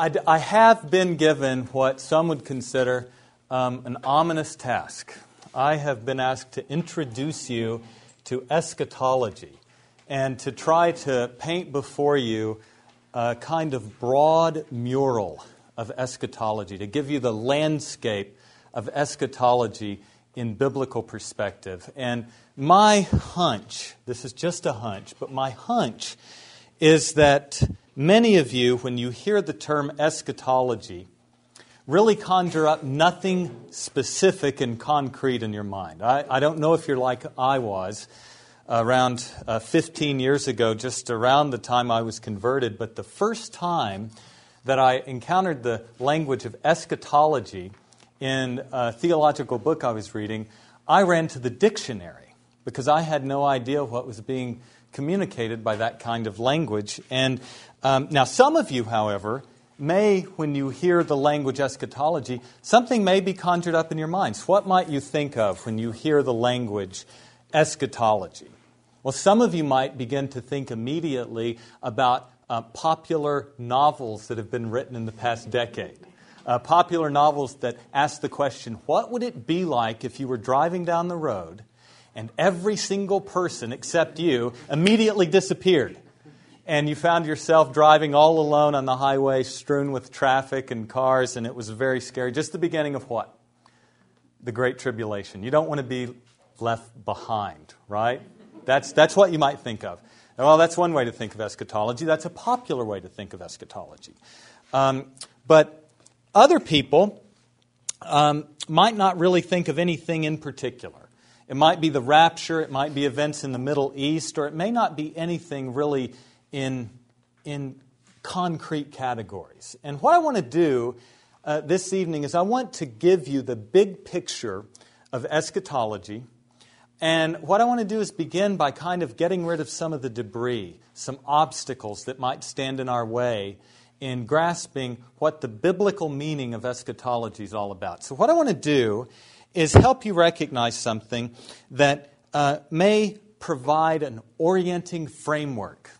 I, I have been given what some would consider um, an ominous task. I have been asked to introduce you to eschatology and to try to paint before you a kind of broad mural of eschatology, to give you the landscape of eschatology in biblical perspective. And my hunch, this is just a hunch, but my hunch is that Many of you, when you hear the term eschatology, really conjure up nothing specific and concrete in your mind. I, I don't know if you're like I was around uh, 15 years ago, just around the time I was converted, but the first time that I encountered the language of eschatology in a theological book I was reading, I ran to the dictionary because I had no idea what was being communicated by that kind of language. And um, now, some of you, however, may, when you hear the language eschatology, something may be conjured up in your minds. What might you think of when you hear the language eschatology? Well, some of you might begin to think immediately about uh, popular novels that have been written in the past decade. Uh, popular novels that ask the question what would it be like if you were driving down the road and every single person except you immediately disappeared? And you found yourself driving all alone on the highway strewn with traffic and cars, and it was very scary. Just the beginning of what? The Great Tribulation. You don't want to be left behind, right? That's, that's what you might think of. Well, that's one way to think of eschatology. That's a popular way to think of eschatology. Um, but other people um, might not really think of anything in particular. It might be the rapture, it might be events in the Middle East, or it may not be anything really in, in concrete categories. And what I want to do uh, this evening is I want to give you the big picture of eschatology. And what I want to do is begin by kind of getting rid of some of the debris, some obstacles that might stand in our way in grasping what the biblical meaning of eschatology is all about. So, what I want to do is help you recognize something that uh, may provide an orienting framework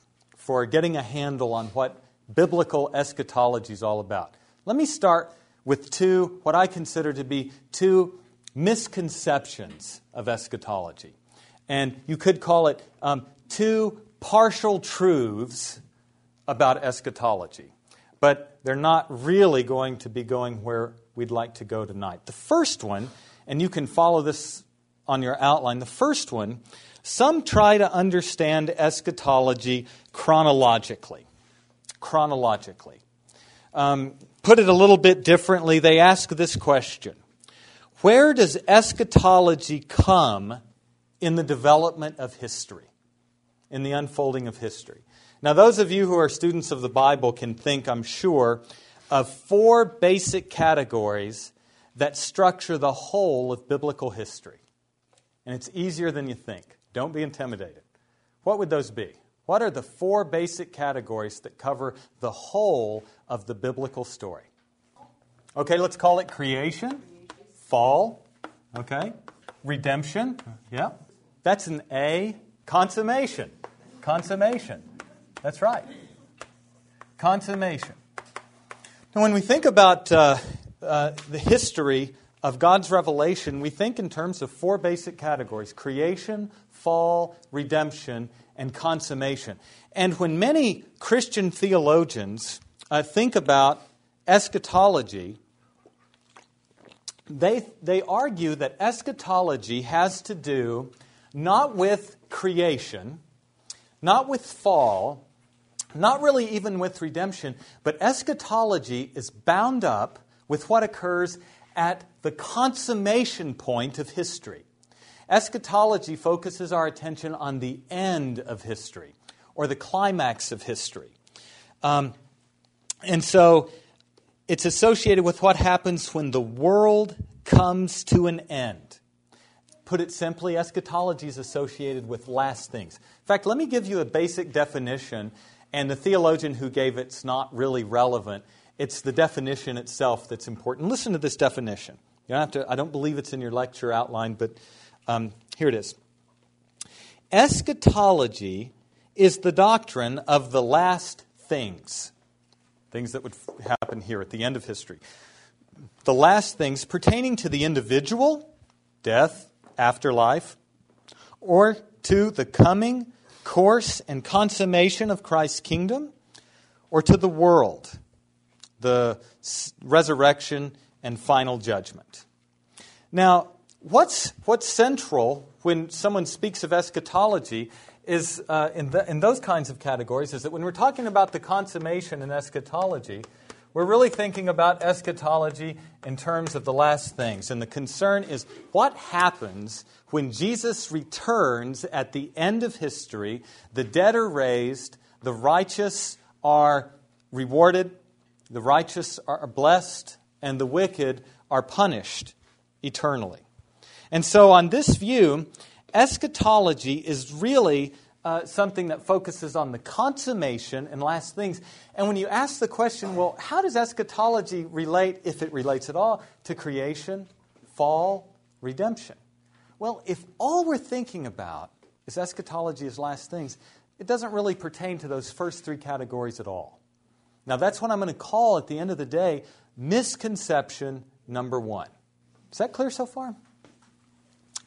for getting a handle on what biblical eschatology is all about. Let me start with two, what I consider to be two misconceptions of eschatology. And you could call it um, two partial truths about eschatology. But they're not really going to be going where we'd like to go tonight. The first one, and you can follow this on your outline, the first one some try to understand eschatology chronologically. Chronologically. Um, put it a little bit differently, they ask this question Where does eschatology come in the development of history, in the unfolding of history? Now, those of you who are students of the Bible can think, I'm sure, of four basic categories that structure the whole of biblical history. And it's easier than you think. Don't be intimidated. What would those be? What are the four basic categories that cover the whole of the biblical story? Okay, let's call it creation, fall, okay, redemption, yeah. That's an A. Consummation, consummation. That's right. Consummation. Now, when we think about uh, uh, the history of God's revelation, we think in terms of four basic categories creation, fall, redemption, and consummation. And when many Christian theologians uh, think about eschatology, they, they argue that eschatology has to do not with creation, not with fall, not really even with redemption, but eschatology is bound up with what occurs at the consummation point of history. Eschatology focuses our attention on the end of history, or the climax of history. Um, and so it's associated with what happens when the world comes to an end. Put it simply, eschatology is associated with last things. In fact, let me give you a basic definition, and the theologian who gave it's not really relevant. It's the definition itself that's important. Listen to this definition. You don't have to, I don't believe it's in your lecture outline, but um, here it is. Eschatology is the doctrine of the last things, things that would happen here at the end of history. The last things pertaining to the individual, death, afterlife, or to the coming course and consummation of Christ's kingdom, or to the world, the resurrection and final judgment. Now, what's, what's central when someone speaks of eschatology is uh, in, the, in those kinds of categories is that when we're talking about the consummation in eschatology, we're really thinking about eschatology in terms of the last things. And the concern is what happens when Jesus returns at the end of history, the dead are raised, the righteous are rewarded, the righteous are blessed, and the wicked are punished eternally. And so, on this view, eschatology is really uh, something that focuses on the consummation and last things. And when you ask the question, well, how does eschatology relate, if it relates at all, to creation, fall, redemption? Well, if all we're thinking about is eschatology as last things, it doesn't really pertain to those first three categories at all. Now, that's what I'm going to call at the end of the day misconception number one. Is that clear so far?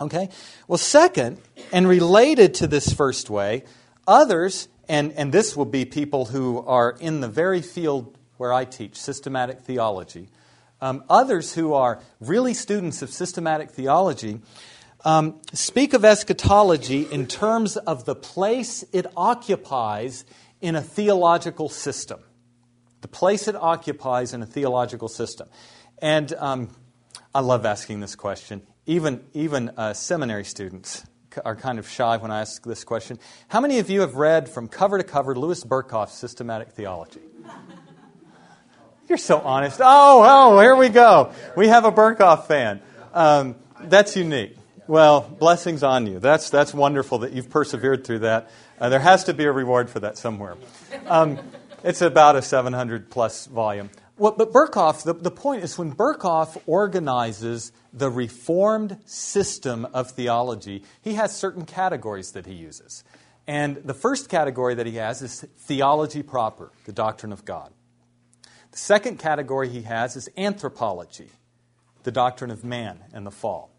Okay? Well, second, and related to this first way, others, and, and this will be people who are in the very field where I teach, systematic theology, um, others who are really students of systematic theology, um, speak of eschatology in terms of the place it occupies in a theological system. The place it occupies in a theological system. And um, I love asking this question. Even, even uh, seminary students are kind of shy when I ask this question. How many of you have read from cover to cover Louis Berkhof's Systematic Theology? You're so honest. Oh, oh, here we go. We have a Berkhof fan. Um, that's unique. Well, blessings on you. That's, that's wonderful that you've persevered through that. Uh, there has to be a reward for that somewhere. Um, it's about a 700 plus volume. Well, but Berkhof, the, the point is when Berkhof organizes the reformed system of theology, he has certain categories that he uses. And the first category that he has is theology proper, the doctrine of God. The second category he has is anthropology, the doctrine of man and the fall.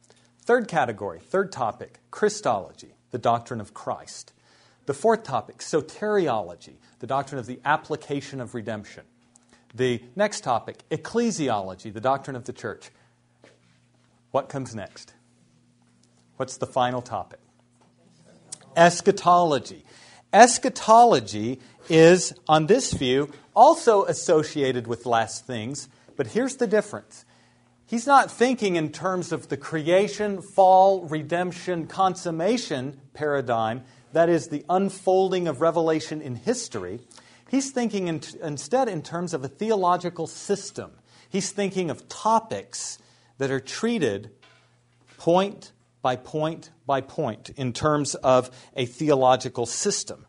Third category, third topic, Christology, the doctrine of Christ. The fourth topic, soteriology, the doctrine of the application of redemption. The next topic, ecclesiology, the doctrine of the church. What comes next? What's the final topic? Eschatology. Eschatology is, on this view, also associated with last things, but here's the difference. He's not thinking in terms of the creation, fall, redemption, consummation paradigm, that is, the unfolding of revelation in history. He's thinking in, instead in terms of a theological system. He's thinking of topics that are treated point by point by point in terms of a theological system.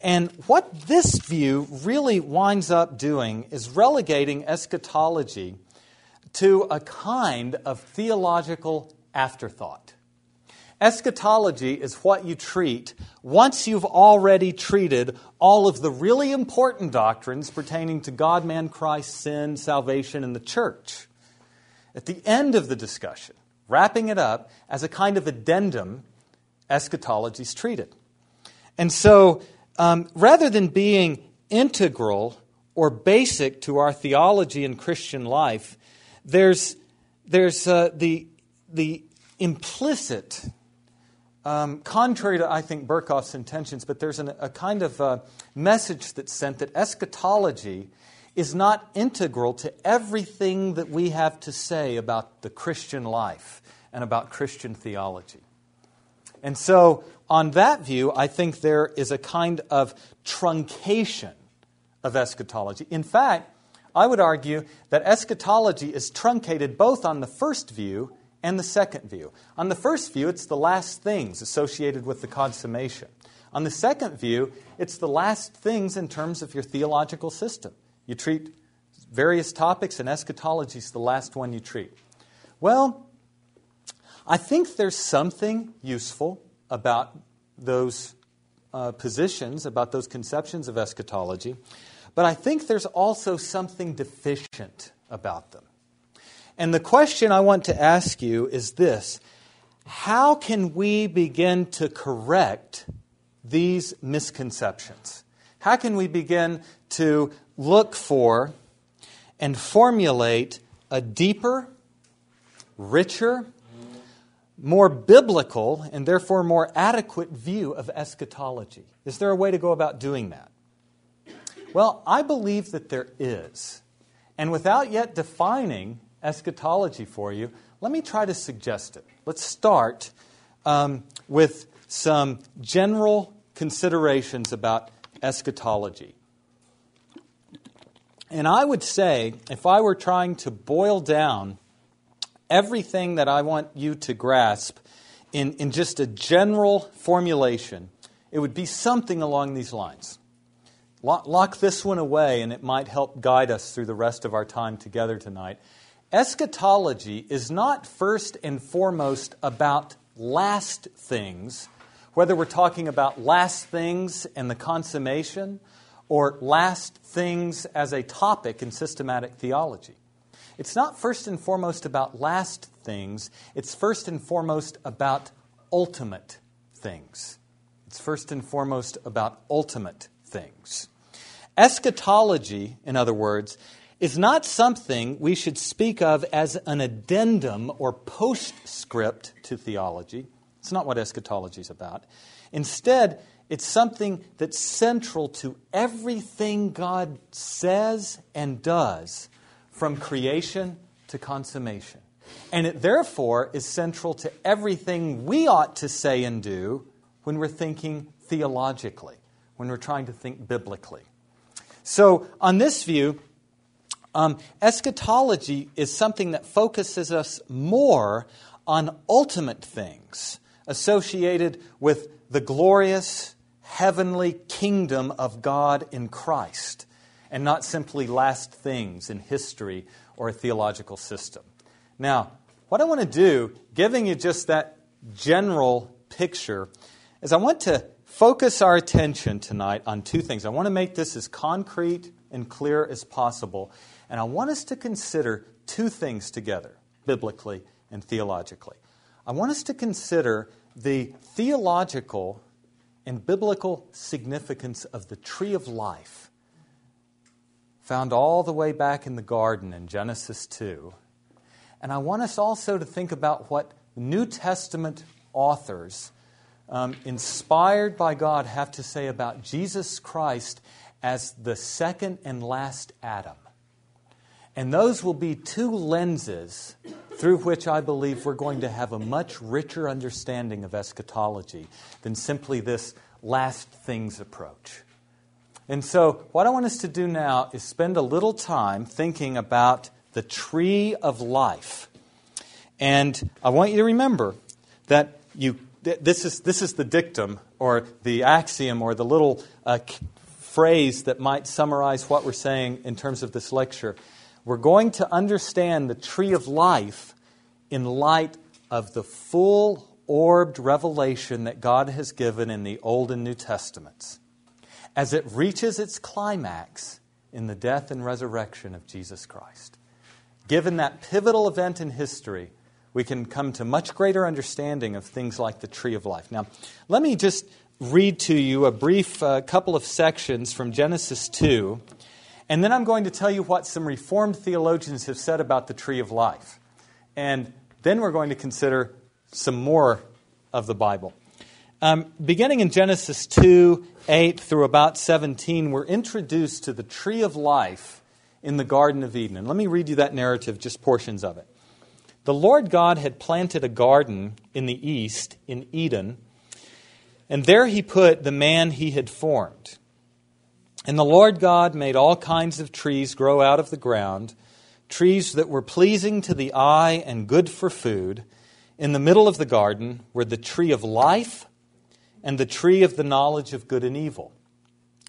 And what this view really winds up doing is relegating eschatology to a kind of theological afterthought. Eschatology is what you treat once you've already treated all of the really important doctrines pertaining to God, man, Christ, sin, salvation, and the church. At the end of the discussion, wrapping it up as a kind of addendum, eschatology is treated. And so, um, rather than being integral or basic to our theology and Christian life, there's, there's uh, the, the implicit um, contrary to, I think, Berkhof's intentions, but there's an, a kind of uh, message that's sent that eschatology is not integral to everything that we have to say about the Christian life and about Christian theology. And so, on that view, I think there is a kind of truncation of eschatology. In fact, I would argue that eschatology is truncated both on the first view and the second view. On the first view, it's the last things associated with the consummation. On the second view, it's the last things in terms of your theological system. You treat various topics, and eschatology is the last one you treat. Well, I think there's something useful about those uh, positions, about those conceptions of eschatology, but I think there's also something deficient about them. And the question I want to ask you is this How can we begin to correct these misconceptions? How can we begin to look for and formulate a deeper, richer, more biblical, and therefore more adequate view of eschatology? Is there a way to go about doing that? Well, I believe that there is. And without yet defining eschatology for you, let me try to suggest it. Let's start um, with some general considerations about eschatology. And I would say, if I were trying to boil down everything that I want you to grasp in, in just a general formulation, it would be something along these lines. Lock, lock this one away, and it might help guide us through the rest of our time together tonight. Eschatology is not first and foremost about last things, whether we're talking about last things and the consummation or last things as a topic in systematic theology. It's not first and foremost about last things, it's first and foremost about ultimate things. It's first and foremost about ultimate things. Eschatology, in other words, is not something we should speak of as an addendum or postscript to theology. It's not what eschatology is about. Instead, it's something that's central to everything God says and does from creation to consummation. And it therefore is central to everything we ought to say and do when we're thinking theologically, when we're trying to think biblically. So, on this view, um, eschatology is something that focuses us more on ultimate things associated with the glorious heavenly kingdom of God in Christ, and not simply last things in history or a theological system. Now, what I want to do, giving you just that general picture, is I want to focus our attention tonight on two things. I want to make this as concrete and clear as possible and I want us to consider two things together, biblically and theologically. I want us to consider the theological and biblical significance of the tree of life, found all the way back in the garden in Genesis 2. And I want us also to think about what New Testament authors, um, inspired by God, have to say about Jesus Christ as the second and last Adam. And those will be two lenses through which I believe we're going to have a much richer understanding of eschatology than simply this last things approach. And so, what I want us to do now is spend a little time thinking about the tree of life. And I want you to remember that you, this, is, this is the dictum or the axiom or the little uh, phrase that might summarize what we're saying in terms of this lecture we're going to understand the tree of life in light of the full orbed revelation that God has given in the Old and New Testaments as it reaches its climax in the death and resurrection of Jesus Christ. Given that pivotal event in history, we can come to much greater understanding of things like the tree of life. Now, let me just read to you a brief uh, couple of sections from Genesis 2 and then I'm going to tell you what some Reformed theologians have said about the tree of life. And then we're going to consider some more of the Bible. Um, beginning in Genesis 2 8 through about 17, we're introduced to the tree of life in the Garden of Eden. And let me read you that narrative, just portions of it. The Lord God had planted a garden in the east, in Eden, And there he put the man he had formed. And the Lord God made all kinds of trees grow out of the ground, trees that were pleasing to the eye and good for food. In the middle of the garden were the tree of life and the tree of the knowledge of good and evil.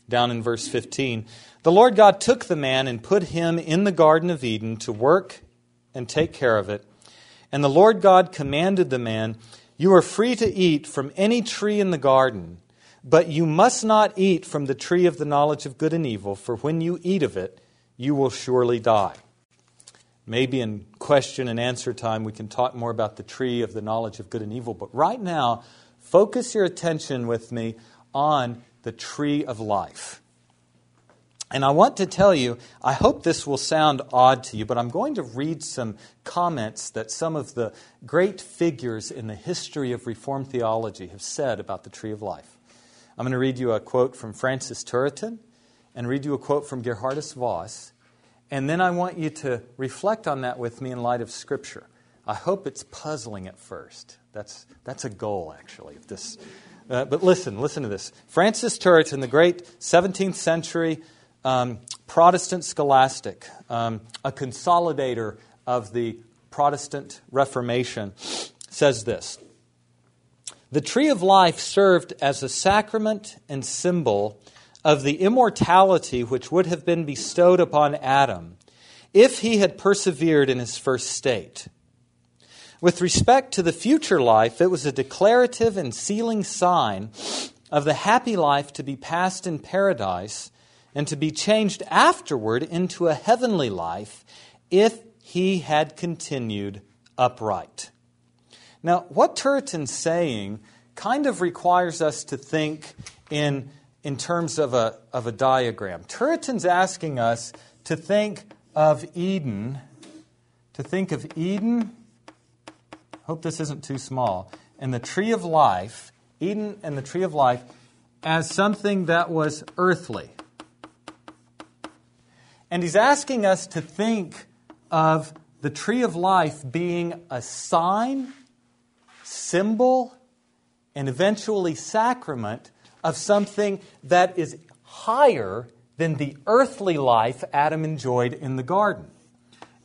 Down in verse 15, the Lord God took the man and put him in the Garden of Eden to work and take care of it. And the Lord God commanded the man, You are free to eat from any tree in the garden, but you must not eat from the tree of the knowledge of good and evil, for when you eat of it, you will surely die. Maybe in question and answer time, we can talk more about the tree of the knowledge of good and evil. But right now, focus your attention with me on the tree of life. And I want to tell you, I hope this will sound odd to you, but I'm going to read some comments that some of the great figures in the history of Reformed theology have said about the tree of life. I'm going to read you a quote from Francis Turretin and read you a quote from Geerhardus Vos. and then I want you to reflect on that with me in light of Scripture. I hope it's puzzling at first. That's, that's a goal, actually. This. Uh, but listen, listen to this. Francis Turretin, the great 17th century um, Protestant scholastic, um, a consolidator of the Protestant Reformation, says this The tree of life served as a sacrament and symbol of the immortality which would have been bestowed upon Adam if he had persevered in his first state. With respect to the future life, it was a declarative and sealing sign of the happy life to be passed in paradise and to be changed afterward into a heavenly life if he had continued upright. Now, what Turretin's saying kind of requires us to think in in terms of a, of a diagram. Turretin's asking us to think of Eden, to think of Eden, hope this isn't too small, and the tree of life, Eden and the tree of life, as something that was earthly. And he's asking us to think of the tree of life being a sign, symbol, and eventually sacrament of something that is higher than the earthly life Adam enjoyed in the garden.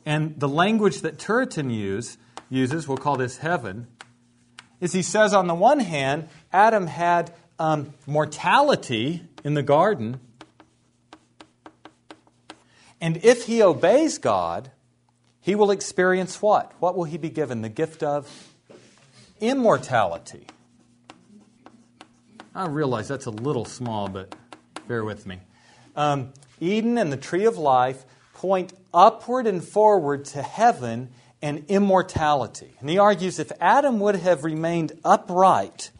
And the language that Turretin use, uses, we'll call this heaven, is he says, on the one hand, Adam had um, mortality in the garden. And if he obeys God, he will experience what? What will he be given? The gift of immortality. I realize that's a little small, but bear with me. Um, Eden and the tree of life point upward and forward to heaven and immortality. And he argues if Adam would have remained upright,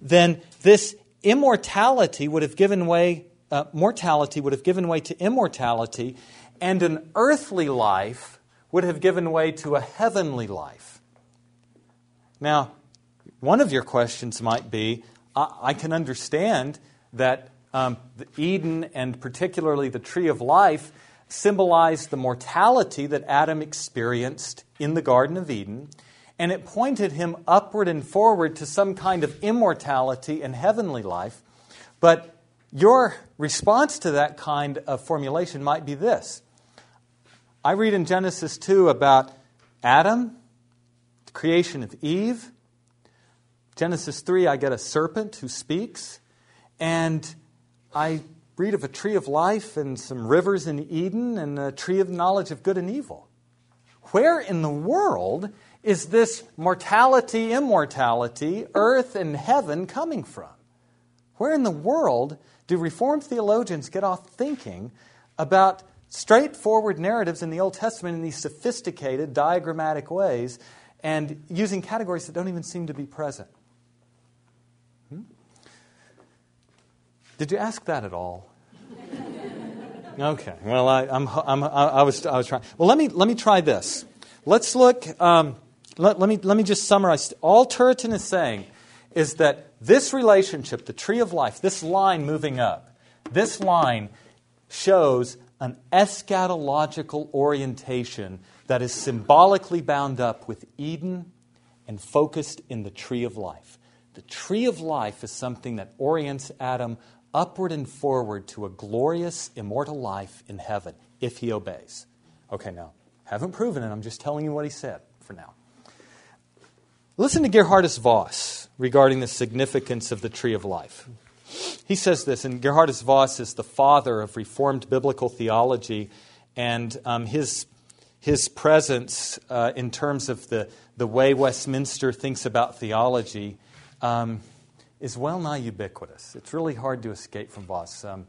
then this immortality would have given way, uh, mortality would have given way to immortality, and an earthly life would have given way to a heavenly life. Now, one of your questions might be I, can understand that um, Eden and particularly the tree of life symbolized the mortality that Adam experienced in the Garden of Eden, and it pointed him upward and forward to some kind of immortality and heavenly life. But your response to that kind of formulation might be this I read in Genesis 2 about Adam, the creation of Eve, Genesis 3, I get a serpent who speaks, and I read of a tree of life and some rivers in Eden and a tree of knowledge of good and evil. Where in the world is this mortality, immortality, earth and heaven coming from? Where in the world do Reformed theologians get off thinking about straightforward narratives in the Old Testament in these sophisticated, diagrammatic ways and using categories that don't even seem to be present? Did you ask that at all? Okay. Well, I, I'm, I'm, I, was, I was trying. Well, let me, let me try this. Let's look. Um, let, let, me, let me just summarize. All Turretin is saying is that this relationship, the tree of life, this line moving up, this line shows an eschatological orientation that is symbolically bound up with Eden and focused in the tree of life. The tree of life is something that orients Adam upward and forward to a glorious, immortal life in heaven if he obeys. Okay, now, haven't proven it. I'm just telling you what he said for now. Listen to Geerhardus Vos regarding the significance of the tree of life. He says this, and Geerhardus Vos is the father of Reformed biblical theology, and um, his, his presence uh, in terms of the, the way Westminster thinks about theology um, is well nigh ubiquitous. It's really hard to escape from Vos um,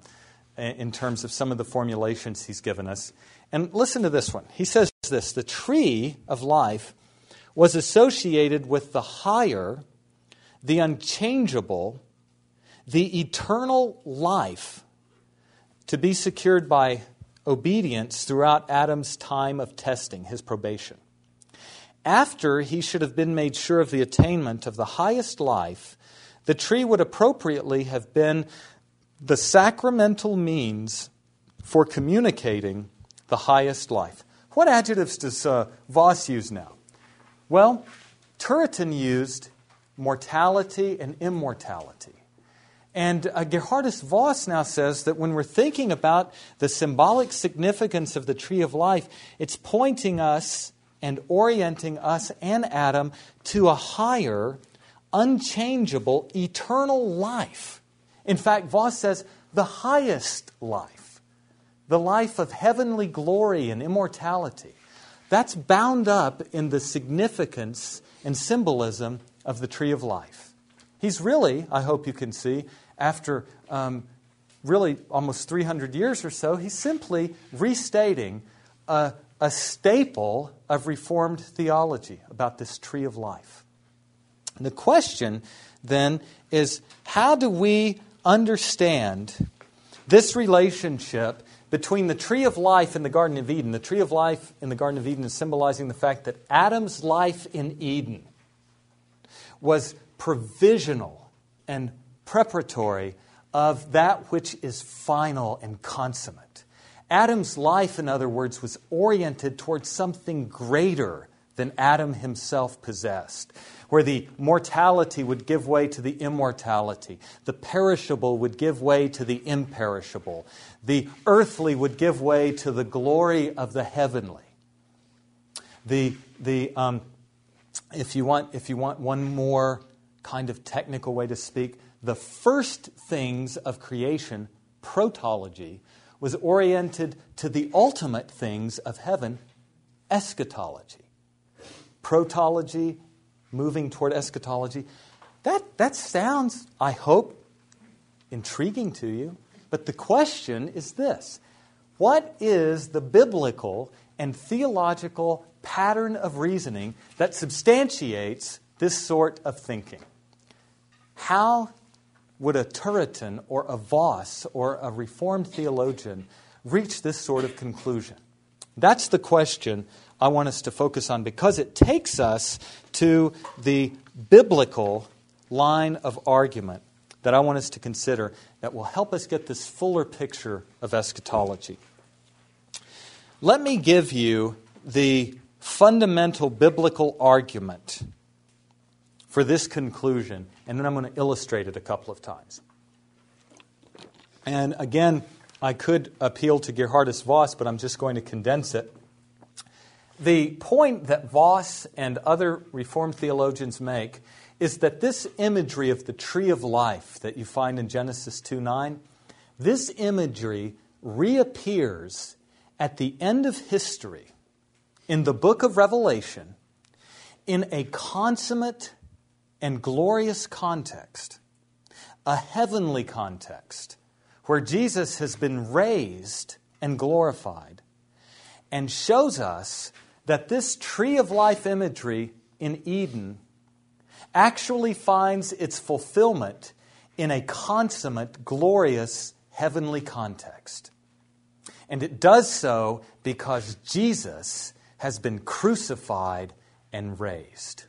in terms of some of the formulations he's given us. And listen to this one. He says this The tree of life was associated with the higher, the unchangeable, the eternal life to be secured by obedience throughout Adam's time of testing, his probation. After he should have been made sure of the attainment of the highest life, the tree would appropriately have been the sacramental means for communicating the highest life. What adjectives does uh, Vos use now? Well, Turretin used mortality and immortality. And uh, Geerhardus Vos now says that when we're thinking about the symbolic significance of the tree of life, it's pointing us and orienting us and Adam to a higher, unchangeable, eternal life. In fact, Vos says the highest life, the life of heavenly glory and immortality. That's bound up in the significance and symbolism of the tree of life. He's really, I hope you can see, after um, really almost 300 years or so, he's simply restating a, a staple of Reformed theology about this tree of life. And the question then is how do we understand this relationship between the tree of life in the Garden of Eden? The tree of life in the Garden of Eden is symbolizing the fact that Adam's life in Eden was provisional and preparatory of that which is final and consummate. Adam's life, in other words, was oriented towards something greater than Adam himself possessed, where the mortality would give way to the immortality, the perishable would give way to the imperishable, the earthly would give way to the glory of the heavenly. The, the, um, if, you want, if you want one more kind of technical way to speak, the first things of creation, protology, was oriented to the ultimate things of heaven, eschatology. Protology, moving toward eschatology. That, that sounds, I hope, intriguing to you. But the question is this What is the biblical and theological pattern of reasoning that substantiates this sort of thinking? How would a Turretin or a Vos or a Reformed theologian reach this sort of conclusion? That's the question I want us to focus on because it takes us to the biblical line of argument that I want us to consider that will help us get this fuller picture of eschatology. Let me give you the fundamental biblical argument for this conclusion, and then I'm going to illustrate it a couple of times. And again, I could appeal to Geerhardus Vos, but I'm just going to condense it. The point that Vos and other Reformed theologians make is that this imagery of the tree of life that you find in Genesis 2 9, this imagery reappears at the end of history in the book of Revelation in a consummate and glorious context, a heavenly context, where Jesus has been raised and glorified, and shows us that this tree of life imagery in Eden actually finds its fulfillment in a consummate, glorious, heavenly context. And it does so because Jesus has been crucified and raised.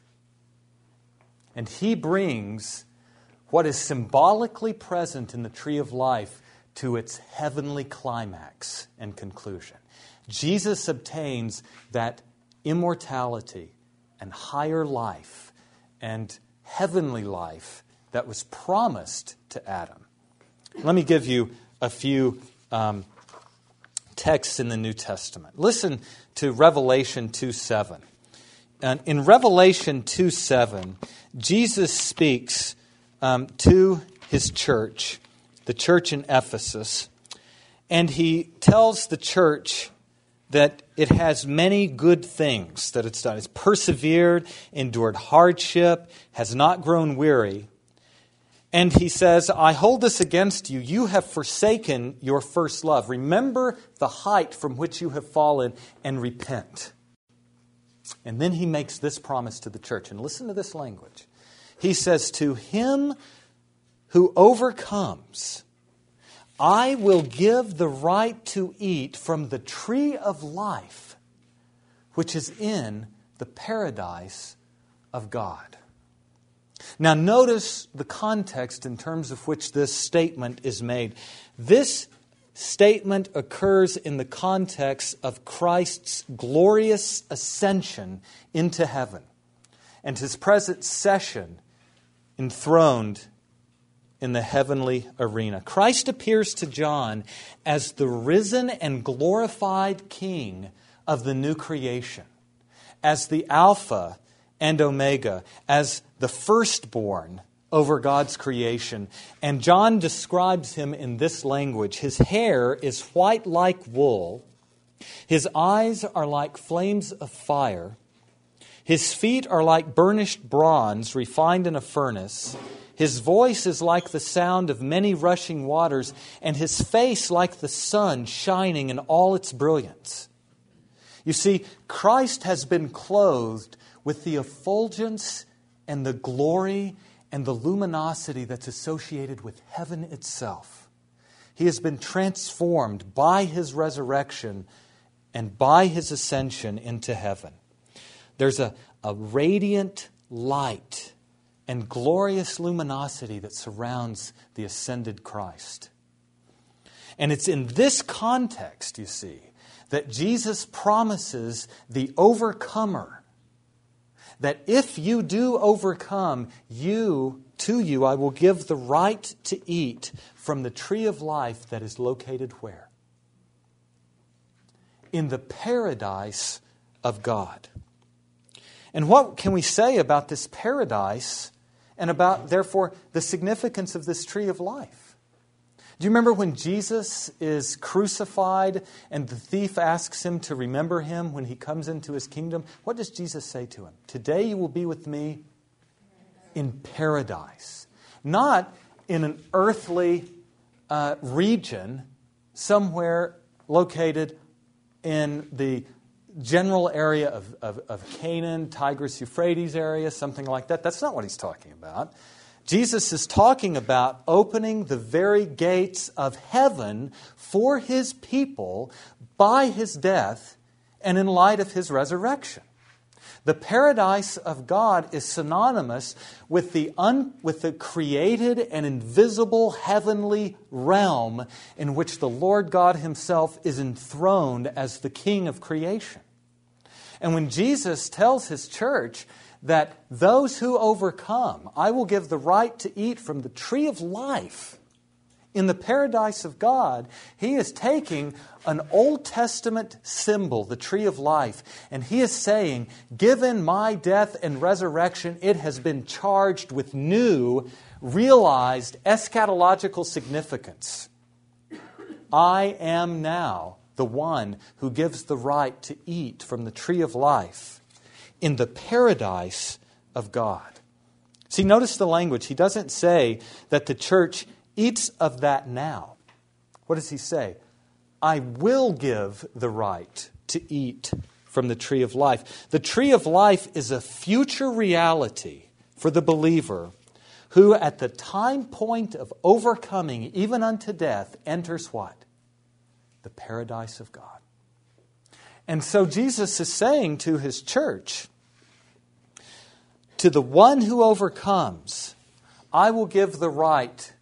And he brings what is symbolically present in the tree of life to its heavenly climax and conclusion. Jesus obtains that immortality and higher life and heavenly life that was promised to Adam. Let me give you a few um, texts in the New Testament. Listen to Revelation 2 7. And in Revelation 2 7, Jesus speaks um, to his church, the church in Ephesus, and he tells the church that it has many good things that it's done. It's persevered, endured hardship, has not grown weary. And he says, I hold this against you. You have forsaken your first love. Remember the height from which you have fallen and repent. And then he makes this promise to the church. And listen to this language. He says, To him who overcomes, I will give the right to eat from the tree of life, which is in the paradise of God. Now, notice the context in terms of which this statement is made. This statement occurs in the context of Christ's glorious ascension into heaven and his present session enthroned in the heavenly arena. Christ appears to John as the risen and glorified King of the new creation, as the Alpha and Omega, as the firstborn over God's creation. And John describes him in this language His hair is white like wool, his eyes are like flames of fire, his feet are like burnished bronze refined in a furnace. His voice is like the sound of many rushing waters, and his face like the sun shining in all its brilliance. You see, Christ has been clothed with the effulgence and the glory and the luminosity that's associated with heaven itself. He has been transformed by his resurrection and by his ascension into heaven. There's a, a radiant light and glorious luminosity that surrounds the ascended Christ. And it's in this context, you see, that Jesus promises the overcomer that if you do overcome, you to you I will give the right to eat from the tree of life that is located where? In the paradise of God. And what can we say about this paradise and about, therefore, the significance of this tree of life? Do you remember when Jesus is crucified and the thief asks him to remember him when he comes into his kingdom? What does Jesus say to him? Today you will be with me in paradise. Not in an earthly uh, region somewhere located in the general area of, of, of Canaan, Tigris Euphrates area, something like that. That's not what he's talking about. Jesus is talking about opening the very gates of heaven for his people by his death and in light of his resurrection. The paradise of God is synonymous with the, un, with the created and invisible heavenly realm in which the Lord God Himself is enthroned as the King of creation. And when Jesus tells His church that those who overcome, I will give the right to eat from the tree of life in the paradise of God, he is taking an Old Testament symbol, the tree of life, and he is saying, Given my death and resurrection, it has been charged with new, realized eschatological significance. I am now the one who gives the right to eat from the tree of life in the paradise of God. See, notice the language. He doesn't say that the church eats of that now. What does he say? I will give the right to eat from the tree of life. The tree of life is a future reality for the believer who, at the time point of overcoming, even unto death, enters what? The paradise of God. And so Jesus is saying to his church, to the one who overcomes, I will give the right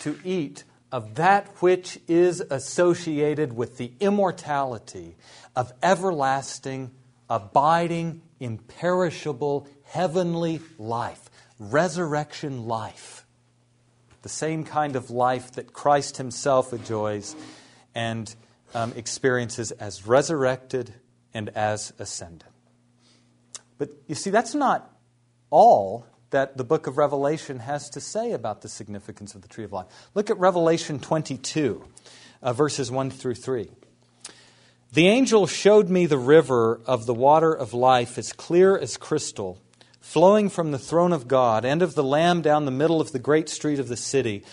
to eat of that which is associated with the immortality of everlasting, abiding, imperishable, heavenly life, resurrection life. the same kind of life that Christ himself enjoys and um, experiences as resurrected and as ascended. But you see, that's not all that the book of Revelation has to say about the significance of the tree of life. Look at Revelation 22, uh, verses 1 through 3. The angel showed me the river of the water of life as clear as crystal, flowing from the throne of God and of the Lamb down the middle of the great street of the city.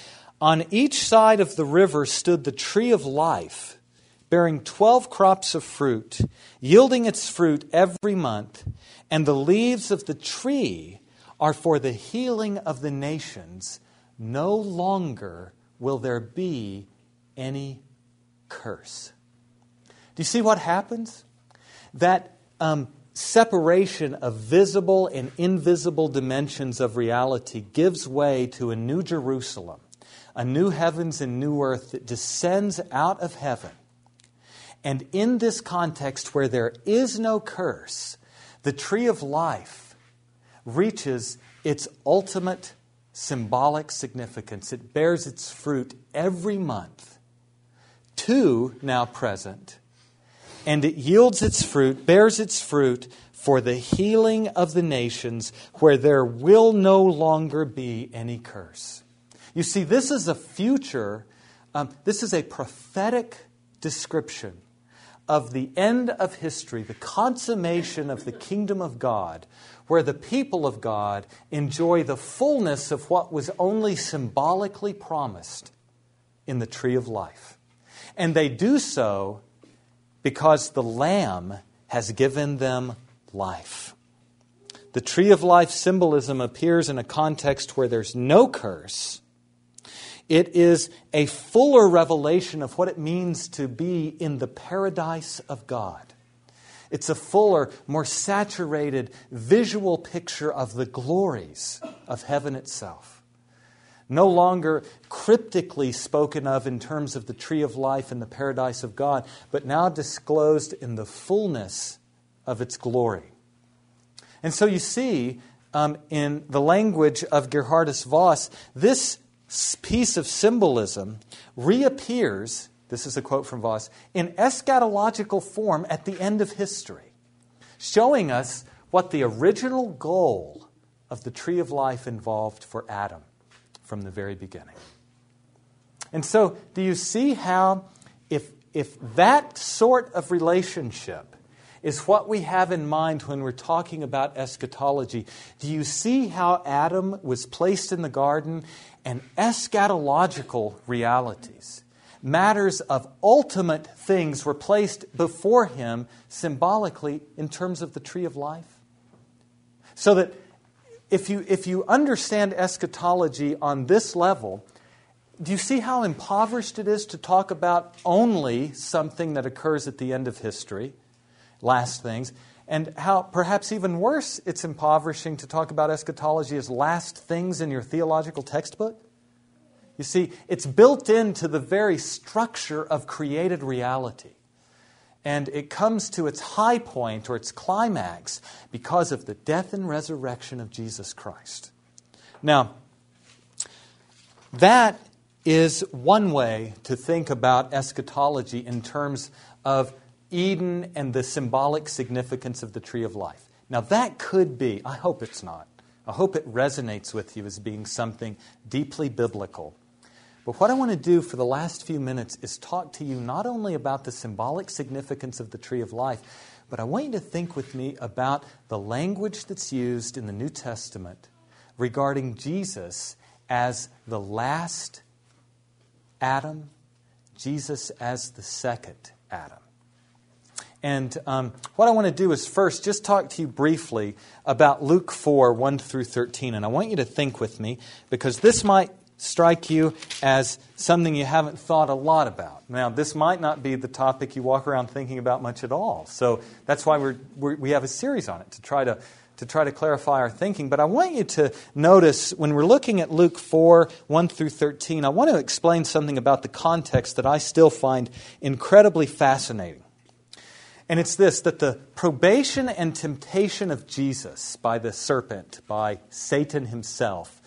On each side of the river stood the tree of life, bearing twelve crops of fruit, yielding its fruit every month, and the leaves of the tree are for the healing of the nations. No longer will there be any curse. Do you see what happens? That um, separation of visible and invisible dimensions of reality gives way to a new Jerusalem, a new heavens and new earth that descends out of heaven. And in this context where there is no curse, the tree of life reaches its ultimate symbolic significance. It bears its fruit every month, two now present and it yields its fruit, bears its fruit for the healing of the nations, where there will no longer be any curse. You see, this is a future, um, this is a prophetic description of the end of history, the consummation of the kingdom of God, where the people of God enjoy the fullness of what was only symbolically promised in the tree of life. And they do so because the Lamb has given them life. The tree of life symbolism appears in a context where there's no curse. It is a fuller revelation of what it means to be in the paradise of God. It's a fuller, more saturated visual picture of the glories of heaven itself no longer cryptically spoken of in terms of the tree of life and the paradise of God, but now disclosed in the fullness of its glory. And so you see, um, in the language of Geerhardus Vos, this piece of symbolism reappears, this is a quote from Vos, in eschatological form at the end of history, showing us what the original goal of the tree of life involved for Adam from the very beginning. And so, do you see how, if, if that sort of relationship is what we have in mind when we're talking about eschatology, do you see how Adam was placed in the garden and eschatological realities? Matters of ultimate things were placed before him symbolically in terms of the tree of life. So that if you, if you understand eschatology on this level, do you see how impoverished it is to talk about only something that occurs at the end of history, last things, and how perhaps even worse it's impoverishing to talk about eschatology as last things in your theological textbook? You see, it's built into the very structure of created reality. And it comes to its high point or its climax because of the death and resurrection of Jesus Christ. Now, that is one way to think about eschatology in terms of Eden and the symbolic significance of the tree of life. Now, that could be, I hope it's not. I hope it resonates with you as being something deeply biblical. But what I want to do for the last few minutes is talk to you not only about the symbolic significance of the tree of life, but I want you to think with me about the language that's used in the New Testament regarding Jesus as the last Adam, Jesus as the second Adam. And um, what I want to do is first just talk to you briefly about Luke 4 1 through 13. And I want you to think with me because this might strike you as something you haven't thought a lot about. Now, this might not be the topic you walk around thinking about much at all. So that's why we're, we're, we have a series on it to try to, to try to clarify our thinking. But I want you to notice when we're looking at Luke 4 1 through 13, I want to explain something about the context that I still find incredibly fascinating. And it's this that the probation and temptation of Jesus by the serpent, by Satan himself,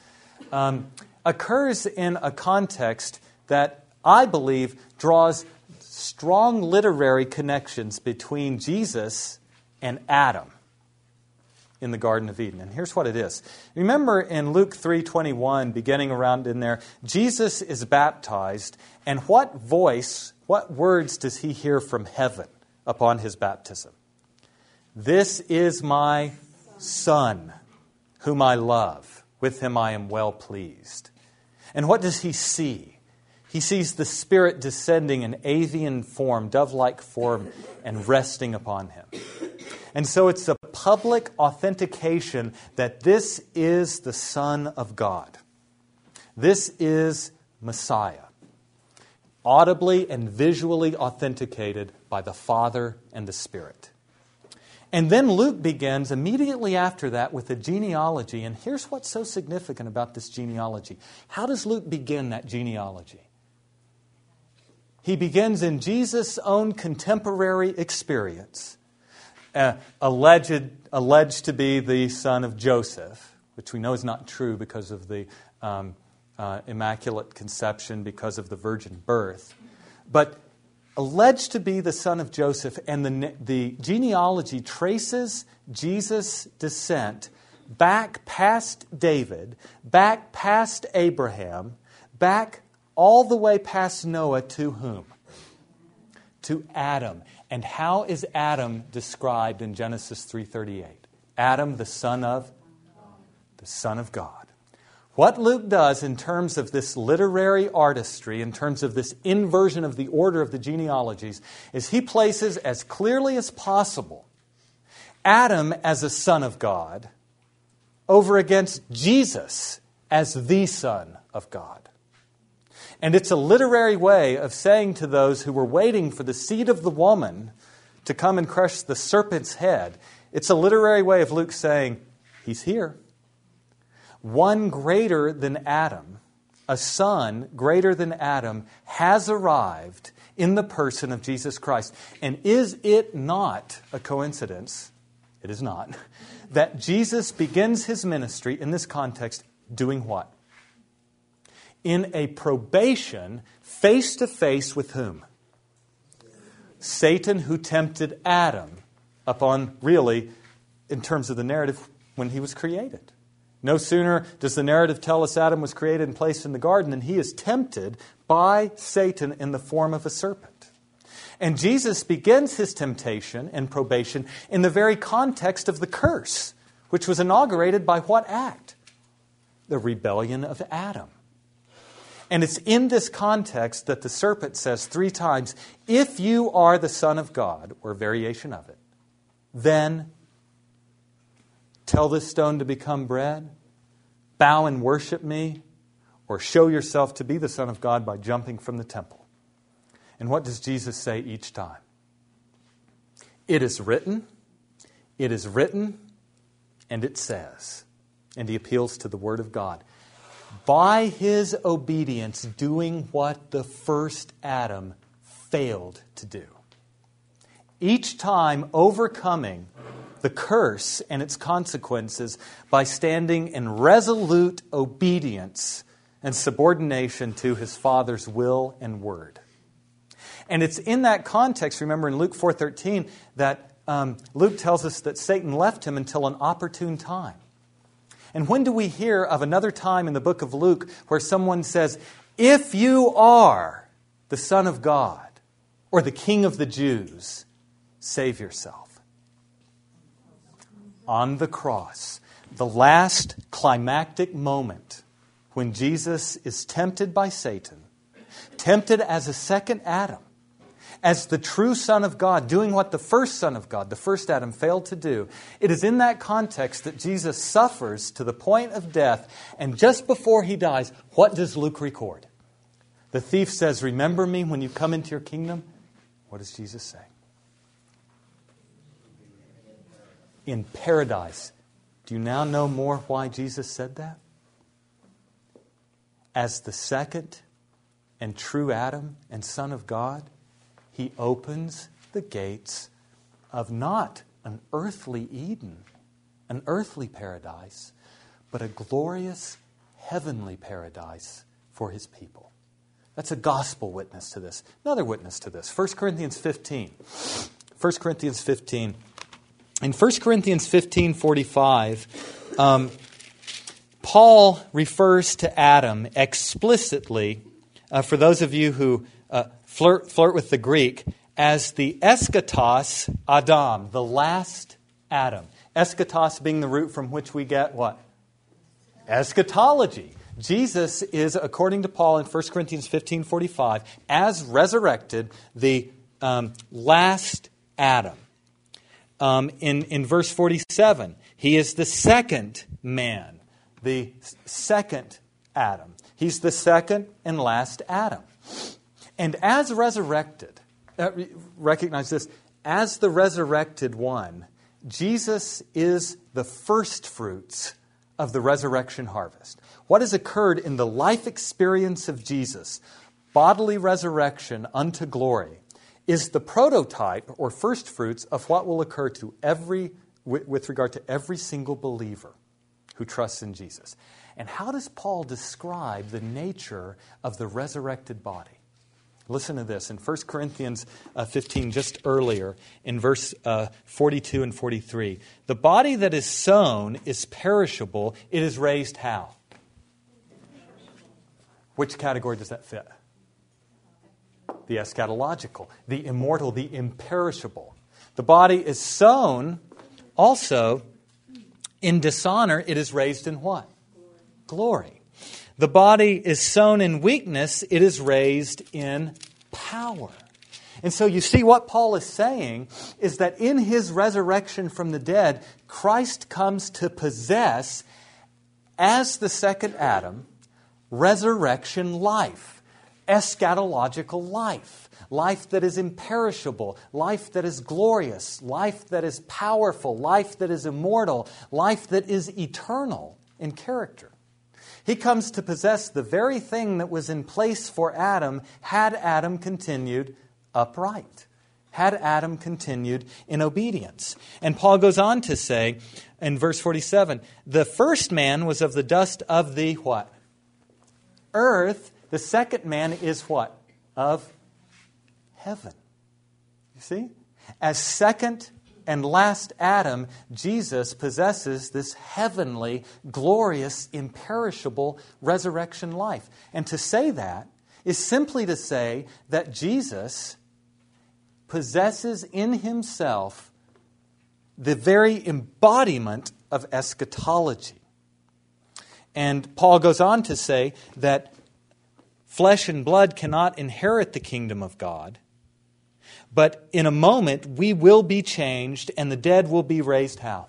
um, occurs in a context that I believe draws strong literary connections between Jesus and Adam in the Garden of Eden. And here's what it is. Remember in Luke 3:21, beginning around in there, Jesus is baptized, and what voice, what words does he hear from heaven upon his baptism? This is my son, whom I love. With him I am well pleased. And what does he see? He sees the Spirit descending in avian form, dove like form, and resting upon him. And so it's a public authentication that this is the Son of God. This is Messiah. Audibly and visually authenticated by the Father and the Spirit. And then Luke begins immediately after that with a genealogy. And here's what's so significant about this genealogy. How does Luke begin that genealogy? He begins in Jesus' own contemporary experience uh, alleged, alleged to be the son of Joseph, which we know is not true because of the um, uh, Immaculate Conception, because of the virgin birth. But alleged to be the son of Joseph, and the, the genealogy traces Jesus' descent back past David, back past Abraham, back all the way past Noah to whom? To Adam. And how is Adam described in Genesis 3:38? Adam the son of the son of God. What Luke does in terms of this literary artistry, in terms of this inversion of the order of the genealogies, is he places as clearly as possible Adam as a son of God over against Jesus as the son of God. And it's a literary way of saying to those who were waiting for the seed of the woman to come and crush the serpent's head, it's a literary way of Luke saying, He's here. One greater than Adam, a son greater than Adam, has arrived in the person of Jesus Christ. And is it not a coincidence? It is not. That Jesus begins his ministry in this context doing what? in a probation face to face with whom? Satan, who tempted Adam upon really, in terms of the narrative, when he was created. No sooner does the narrative tell us Adam was created and placed in the garden than he is tempted by Satan in the form of a serpent. And Jesus begins his temptation and probation in the very context of the curse, which was inaugurated by what act? The rebellion of Adam. And it's in this context that the serpent says three times, If you are the Son of God, or variation of it, then tell this stone to become bread, bow and worship me, or show yourself to be the Son of God by jumping from the temple. And what does Jesus say each time? It is written, it is written, and it says. And he appeals to the Word of God by his obedience, doing what the first Adam failed to do. Each time overcoming the curse and its consequences by standing in resolute obedience and subordination to his father's will and word. And it's in that context, remember in Luke 4:13, that um, Luke tells us that Satan left him until an opportune time. And when do we hear of another time in the book of Luke where someone says, If you are the Son of God or the King of the Jews, save yourself? On the cross, the last climactic moment when Jesus is tempted by Satan, tempted as a second Adam, as the true Son of God, doing what the first Son of God, the first Adam, failed to do. It is in that context that Jesus suffers to the point of death, and just before he dies, what does Luke record? The thief says, Remember me when you come into your kingdom. What does Jesus say? In paradise. Do you now know more why Jesus said that? As the second and true Adam and Son of God, he opens the gates of not an earthly Eden, an earthly paradise, but a glorious heavenly paradise for his people. That's a gospel witness to this. Another witness to this 1 Corinthians 15. 1 Corinthians 15. In 1 Corinthians 15 45, um, Paul refers to Adam explicitly, uh, for those of you who uh, flirt, flirt with the Greek, as the eschatos Adam, the last Adam. Eschatos being the root from which we get what? Eschatology. Jesus is, according to Paul in 1 Corinthians 15 45, as resurrected, the um, last Adam. Um, in, in verse 47, he is the second man, the second Adam. He's the second and last Adam. And as resurrected, uh, recognize this, as the resurrected one, Jesus is the first fruits of the resurrection harvest. What has occurred in the life experience of Jesus, bodily resurrection unto glory, is the prototype or first fruits of what will occur to every with regard to every single believer who trusts in Jesus. And how does Paul describe the nature of the resurrected body? Listen to this in 1 Corinthians uh, 15, just earlier, in verse uh, 42 and 43. The body that is sown is perishable, it is raised how? Which category does that fit? The eschatological, the immortal, the imperishable. The body is sown also in dishonor, it is raised in what? Glory. The body is sown in weakness, it is raised in power. And so you see what Paul is saying is that in his resurrection from the dead, Christ comes to possess, as the second Adam, resurrection life, eschatological life, life that is imperishable, life that is glorious, life that is powerful, life that is immortal, life that is eternal in character. He comes to possess the very thing that was in place for Adam had Adam continued upright, had Adam continued in obedience. And Paul goes on to say in verse 47 the first man was of the dust of the what? Earth. The second man is what? Of heaven. You see? As second and last Adam, Jesus possesses this heavenly, glorious, imperishable resurrection life. And to say that is simply to say that Jesus possesses in himself the very embodiment of eschatology. And Paul goes on to say that flesh and blood cannot inherit the kingdom of God but in a moment, we will be changed and the dead will be raised how?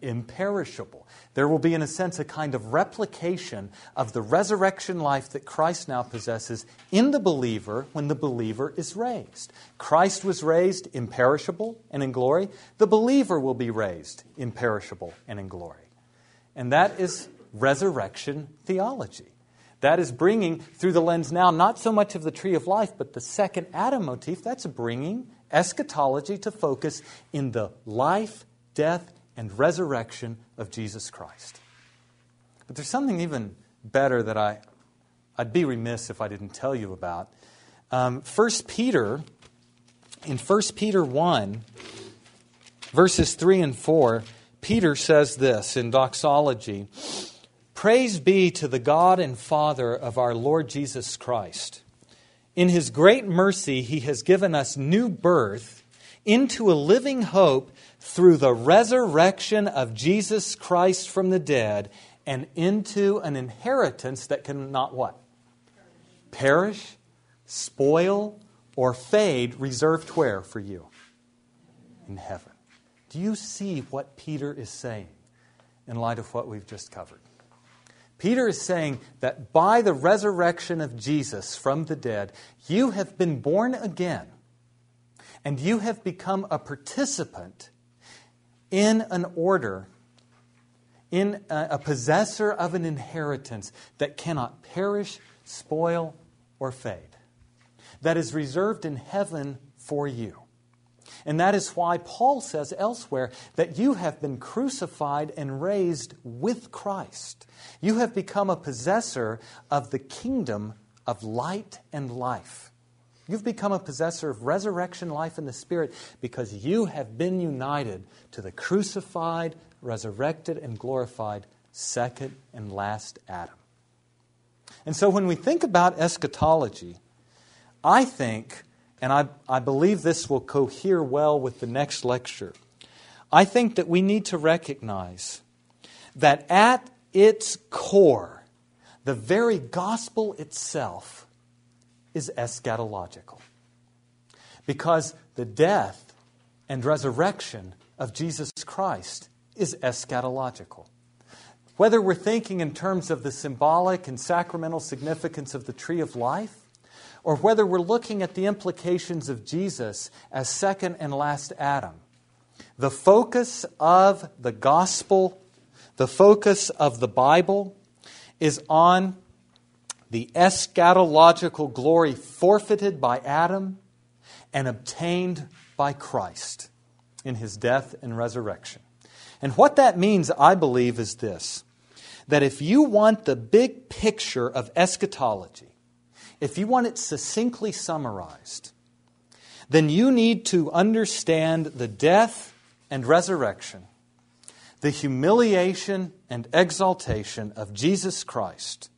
Imperishable. There will be, in a sense, a kind of replication of the resurrection life that Christ now possesses in the believer when the believer is raised. Christ was raised imperishable and in glory. The believer will be raised imperishable and in glory. And that is resurrection theology. That is bringing through the lens now not so much of the tree of life, but the second Adam motif. That's bringing eschatology to focus in the life, death, and resurrection of Jesus Christ. But there's something even better that I, I'd be remiss if I didn't tell you about. Um, 1 Peter, in 1 Peter 1, verses 3 and 4, Peter says this in doxology. Praise be to the God and Father of our Lord Jesus Christ. In his great mercy, he has given us new birth into a living hope through the resurrection of Jesus Christ from the dead and into an inheritance that cannot what? Perish, spoil, or fade, reserved where for you? In heaven. Do you see what Peter is saying in light of what we've just covered? Peter is saying that by the resurrection of Jesus from the dead, you have been born again and you have become a participant in an order, in a, possessor of an inheritance that cannot perish, spoil, or fade, that is reserved in heaven for you. And that is why Paul says elsewhere that you have been crucified and raised with Christ. You have become a possessor of the kingdom of light and life. You've become a possessor of resurrection life in the Spirit because you have been united to the crucified, resurrected, and glorified second and last Adam. And so when we think about eschatology, I think, and I, I believe this will cohere well with the next lecture, I think that we need to recognize that at its core, the very gospel itself is eschatological. Because the death and resurrection of Jesus Christ is eschatological. Whether we're thinking in terms of the symbolic and sacramental significance of the tree of life, or whether we're looking at the implications of Jesus as second and last Adam, the focus of the gospel, the focus of the Bible, is on the eschatological glory forfeited by Adam and obtained by Christ in his death and resurrection. And what that means, I believe, is this that if you want the big picture of eschatology, if you want it succinctly summarized, then you need to understand the death and resurrection, the humiliation and exaltation of Jesus Christ,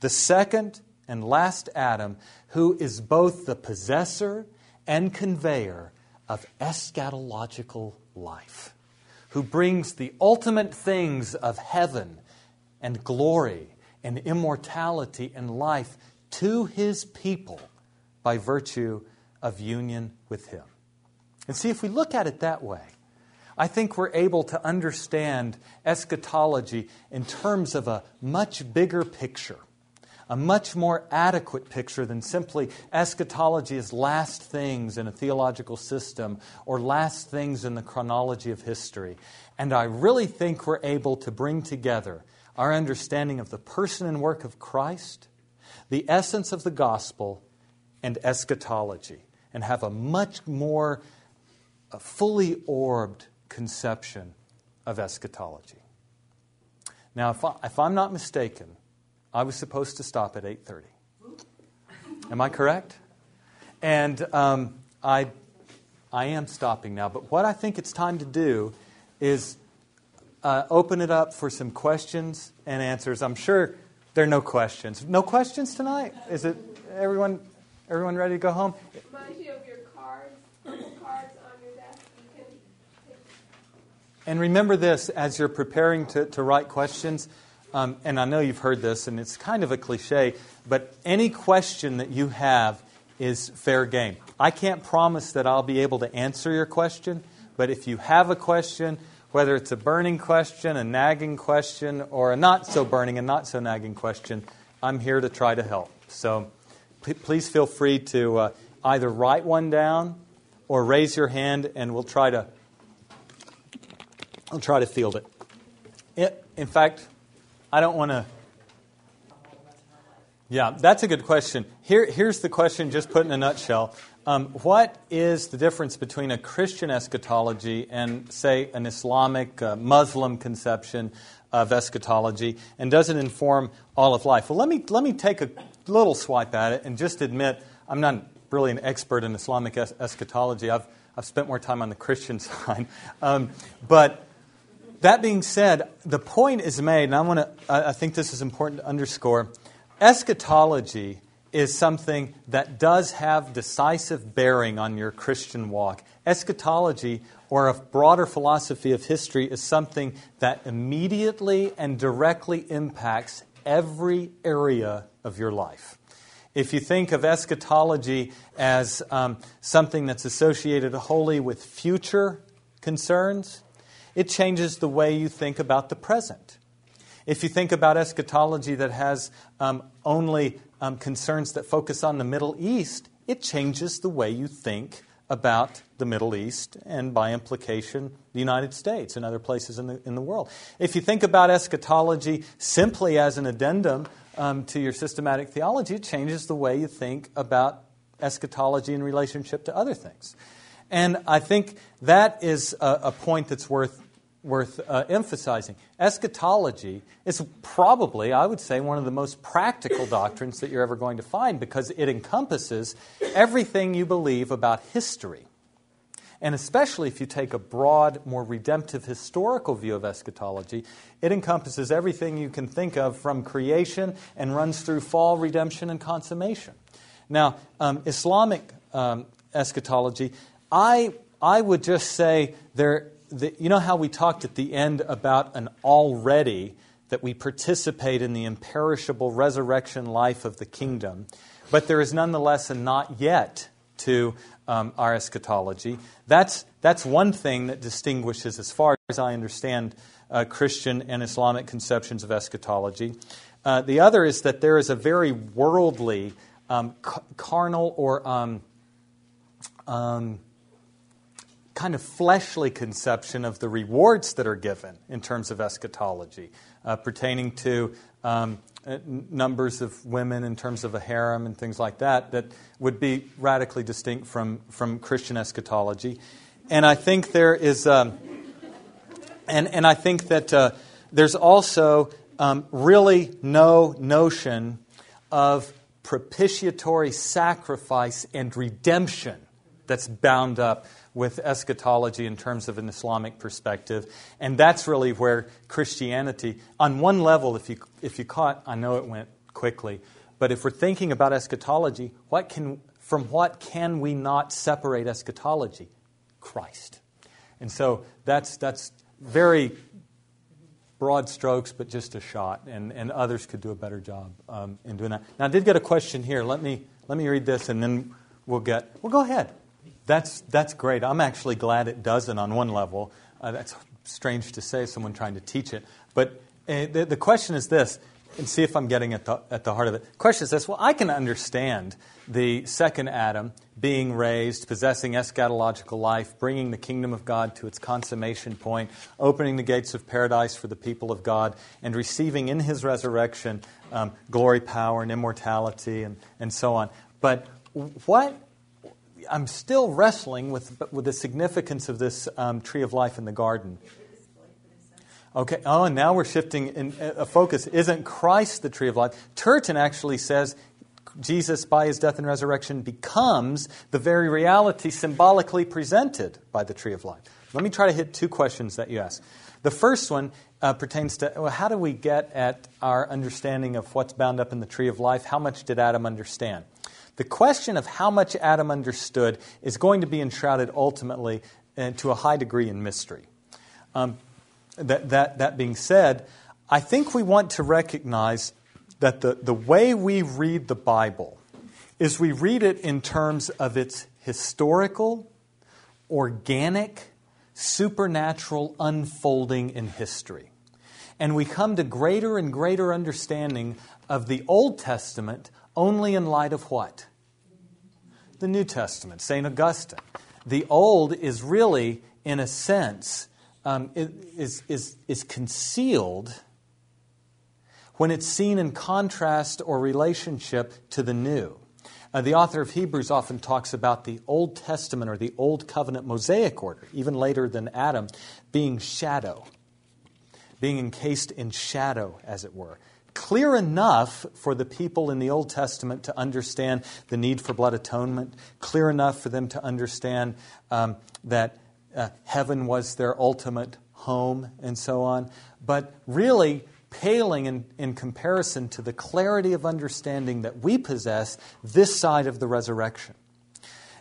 the second and last Adam, who is both the possessor and conveyor of eschatological life who brings the ultimate things of heaven and glory and immortality and life to his people by virtue of union with him. And see, if we look at it that way, I think we're able to understand eschatology in terms of a much bigger picture a much more adequate picture than simply eschatology as last things in a theological system or last things in the chronology of history. And I really think we're able to bring together our understanding of the person and work of Christ, the essence of the gospel, and eschatology, and have a much more fully orbed conception of eschatology. Now, if, I, if I'm not mistaken, I was supposed to stop at 8:30. Am I correct? And um, I, I am stopping now. But what I think it's time to do is uh, open it up for some questions and answers. I'm sure there are no questions. No questions tonight. Is it everyone? Everyone ready to go home? And remember this as you're preparing to, to write questions. Um, and I know you've heard this, and it's kind of a cliche, but any question that you have is fair game. I can't promise that I'll be able to answer your question, but if you have a question, whether it's a burning question, a nagging question, or a not so burning and not so nagging question, I'm here to try to help. So p- please feel free to uh, either write one down or raise your hand, and we'll try to. I'll try to field it. it in fact, I don't want to. Yeah, that's a good question. Here, here's the question, just put in a nutshell. Um, what is the difference between a Christian eschatology and, say, an Islamic, uh, Muslim conception of eschatology, and does it inform all of life? Well, let me, let me take a little swipe at it and just admit I'm not really an expert in Islamic es- eschatology. I've, I've spent more time on the Christian side. Um, but that being said, the point is made, and I, want to, I think this is important to underscore. Eschatology is something that does have decisive bearing on your Christian walk. Eschatology, or a broader philosophy of history, is something that immediately and directly impacts every area of your life. If you think of eschatology as um, something that's associated wholly with future concerns, it changes the way you think about the present. If you think about eschatology that has um, only um, concerns that focus on the Middle East, it changes the way you think about the Middle East and, by implication, the United States and other places in the, in the world. If you think about eschatology simply as an addendum um, to your systematic theology, it changes the way you think about eschatology in relationship to other things. And I think that is a, a point that's worth worth uh, emphasizing. Eschatology is probably, I would say, one of the most practical doctrines that you're ever going to find because it encompasses everything you believe about history. And especially if you take a broad, more redemptive historical view of eschatology, it encompasses everything you can think of from creation and runs through fall, redemption, and consummation. Now, um, Islamic um, eschatology, I, I would just say there, the, you know how we talked at the end about an already that we participate in the imperishable resurrection life of the kingdom, but there is nonetheless a not yet to um, our eschatology. That's, that's one thing that distinguishes, as far as I understand, uh, Christian and Islamic conceptions of eschatology. Uh, the other is that there is a very worldly, um, carnal, or um, um kind of fleshly conception of the rewards that are given in terms of eschatology, uh, pertaining to um, uh, numbers of women in terms of a harem and things like that, that would be radically distinct from, from Christian eschatology. And I think there is, um, and, and I think that uh, there's also um, really no notion of propitiatory sacrifice and redemption that's bound up with eschatology in terms of an Islamic perspective. And that's really where Christianity, on one level, if you, if you caught, I know it went quickly, but if we're thinking about eschatology, what can, from what can we not separate eschatology? Christ. And so that's, that's very broad strokes, but just a shot, and, and others could do a better job um, in doing that. Now, I did get a question here. Let me, let me read this, and then we'll get. Well, go ahead. That's, that's great. I'm actually glad it doesn't on one level. Uh, that's strange to say, someone trying to teach it. But uh, the, the question is this, and see if I'm getting at the, at the heart of it. The question is this well, I can understand the second Adam being raised, possessing eschatological life, bringing the kingdom of God to its consummation point, opening the gates of paradise for the people of God, and receiving in his resurrection um, glory, power, and immortality, and, and so on. But what I'm still wrestling with, with the significance of this um, tree of life in the garden. Okay, oh, and now we're shifting in a focus. Isn't Christ the tree of life? Turton actually says Jesus, by his death and resurrection, becomes the very reality symbolically presented by the tree of life. Let me try to hit two questions that you asked. The first one uh, pertains to well, how do we get at our understanding of what's bound up in the tree of life? How much did Adam understand? The question of how much Adam understood is going to be enshrouded ultimately uh, to a high degree in mystery. Um, that, that, that being said, I think we want to recognize that the, the way we read the Bible is we read it in terms of its historical, organic, supernatural unfolding in history. And we come to greater and greater understanding of the Old Testament only in light of what? The New Testament, St. Augustine. The Old is really, in a sense, um, is, is, is concealed when it's seen in contrast or relationship to the New. Uh, the author of Hebrews often talks about the Old Testament or the Old Covenant Mosaic order, even later than Adam, being shadow, being encased in shadow, as it were clear enough for the people in the Old Testament to understand the need for blood atonement, clear enough for them to understand um, that uh, heaven was their ultimate home, and so on, but really paling in, in comparison to the clarity of understanding that we possess this side of the resurrection.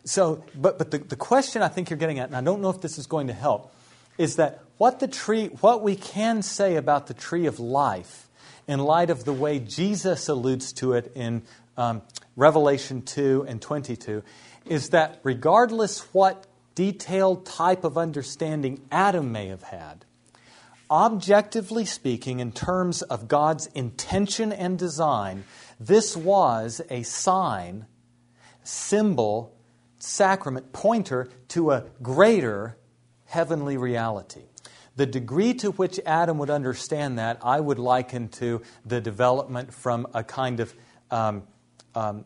So, but, but the, the question I think you're getting at, and I don't know if this is going to help, is that what the tree, what we can say about the tree of life in light of the way Jesus alludes to it in um, Revelation 2 and 22 is that regardless what detailed type of understanding Adam may have had, objectively speaking, in terms of God's intention and design, this was a sign, symbol, sacrament, pointer to a greater heavenly reality. The degree to which Adam would understand that, I would liken to the development from a kind of um, um,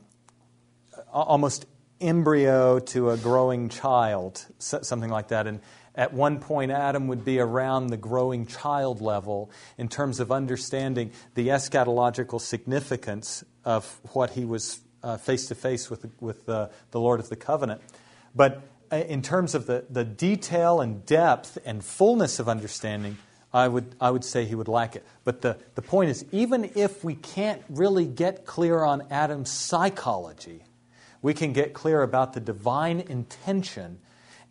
almost embryo to a growing child, something like that. And at one point, Adam would be around the growing child level in terms of understanding the eschatological significance of what he was face to face with, with the, the Lord of the covenant. But uh, Uh, in terms of the, the detail and depth and fullness of understanding, I would, I would say he would lack it. But the, the point is, even if we can't really get clear on Adam's psychology, we can get clear about the divine intention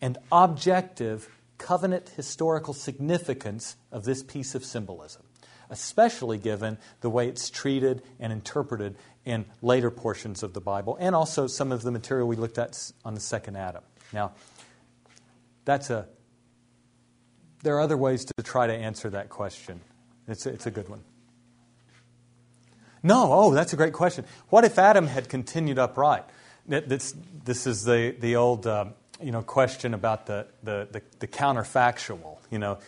and objective covenant historical significance of this piece of symbolism, especially given the way it's treated and interpreted in later portions of the Bible, and also some of the material we looked at on the second Adam. Now, that's a there are other ways to try to answer that question. It's a, it's a good one. No, oh, that's a great question. What if Adam had continued upright? This, this is the, the old uh, you know, question about the, the, the, the counterfactual. You know,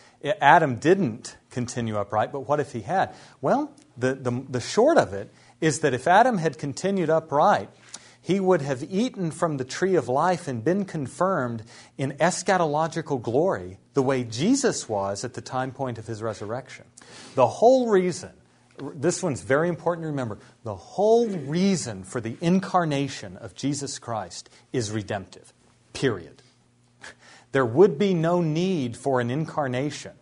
Adam didn't continue upright, but what if he had? Well, the, the, the short of it is that if Adam had continued upright, he would have eaten from the tree of life and been confirmed in eschatological glory the way Jesus was at the time point of his resurrection. The whole reason, this one's very important to remember, the whole reason for the incarnation of Jesus Christ is redemptive, period. There would be no need for an incarnation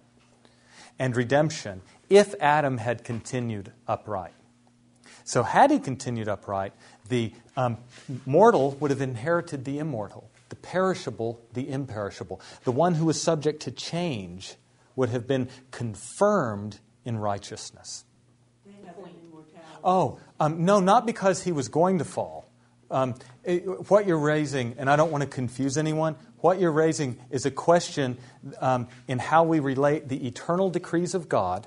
and redemption if Adam had continued upright. So, had he continued upright, the um, mortal would have inherited the immortal, the perishable, the imperishable. The one who was subject to change would have been confirmed in righteousness. Oh, um, no, not because he was going to fall. Um, it, what you're raising, and I don't want to confuse anyone, what you're raising is a question um, in how we relate the eternal decrees of God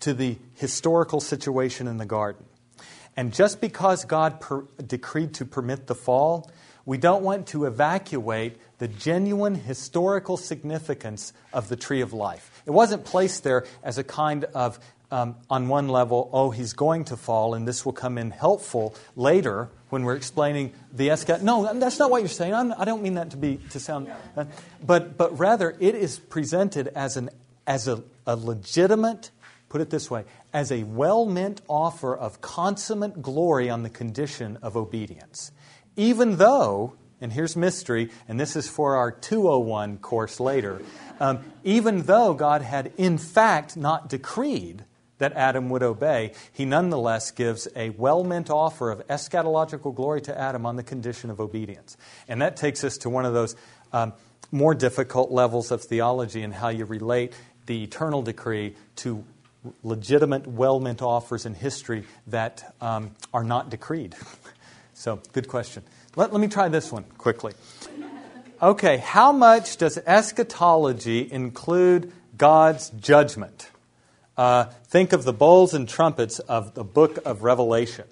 to the historical situation in the garden. And just because God per- decreed to permit the fall, we don't want to evacuate the genuine historical significance of the tree of life. It wasn't placed there as a kind of, um, on one level, oh, he's going to fall, and this will come in helpful later when we're explaining the eschat. No, that's not what you're saying. I'm, I do not mean that to be to sound, uh, but but rather it is presented as an as a, a legitimate put it this way, as a well meant offer of consummate glory on the condition of obedience. Even though, and here's mystery, and this is for our 201 course later, um, even though God had in fact not decreed that Adam would obey, he nonetheless gives a well meant offer of eschatological glory to Adam on the condition of obedience. And that takes us to one of those um, more difficult levels of theology and how you relate the eternal decree to legitimate, well meant offers in history that um, are not decreed? so, good question. Let, let me try this one quickly. Okay, how much does eschatology include God's judgment? Uh, think of the bowls and trumpets of the book of Revelation.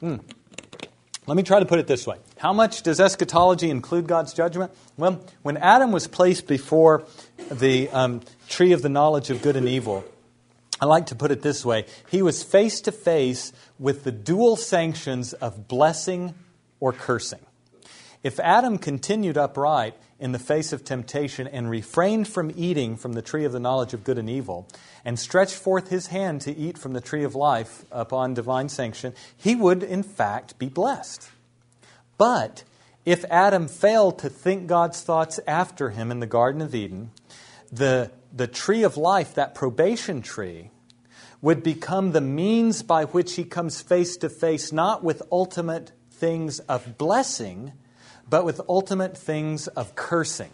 Hmm. Let me try to put it this way. How much does eschatology include God's judgment? Well, when Adam was placed before the um, tree of the knowledge of good and evil, I like to put it this way he was face to face with the dual sanctions of blessing or cursing. If Adam continued upright in the face of temptation and refrained from eating from the tree of the knowledge of good and evil, and stretched forth his hand to eat from the tree of life upon divine sanction, he would in fact be blessed. But if Adam failed to think God's thoughts after him in the Garden of Eden, the the tree of life, that probation tree, would become the means by which he comes face to face not with ultimate things of blessing, but with ultimate things of cursing.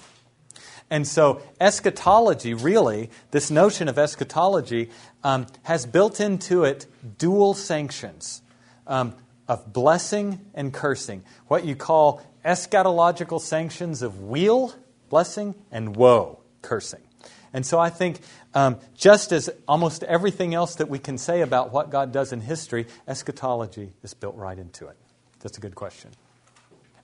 And so, eschatology, really, this notion of eschatology um, has built into it dual sanctions um, of blessing and cursing. What you call eschatological sanctions of weal, blessing, and woe, cursing. And so I think um, just as almost everything else that we can say about what God does in history, eschatology is built right into it. That's a good question.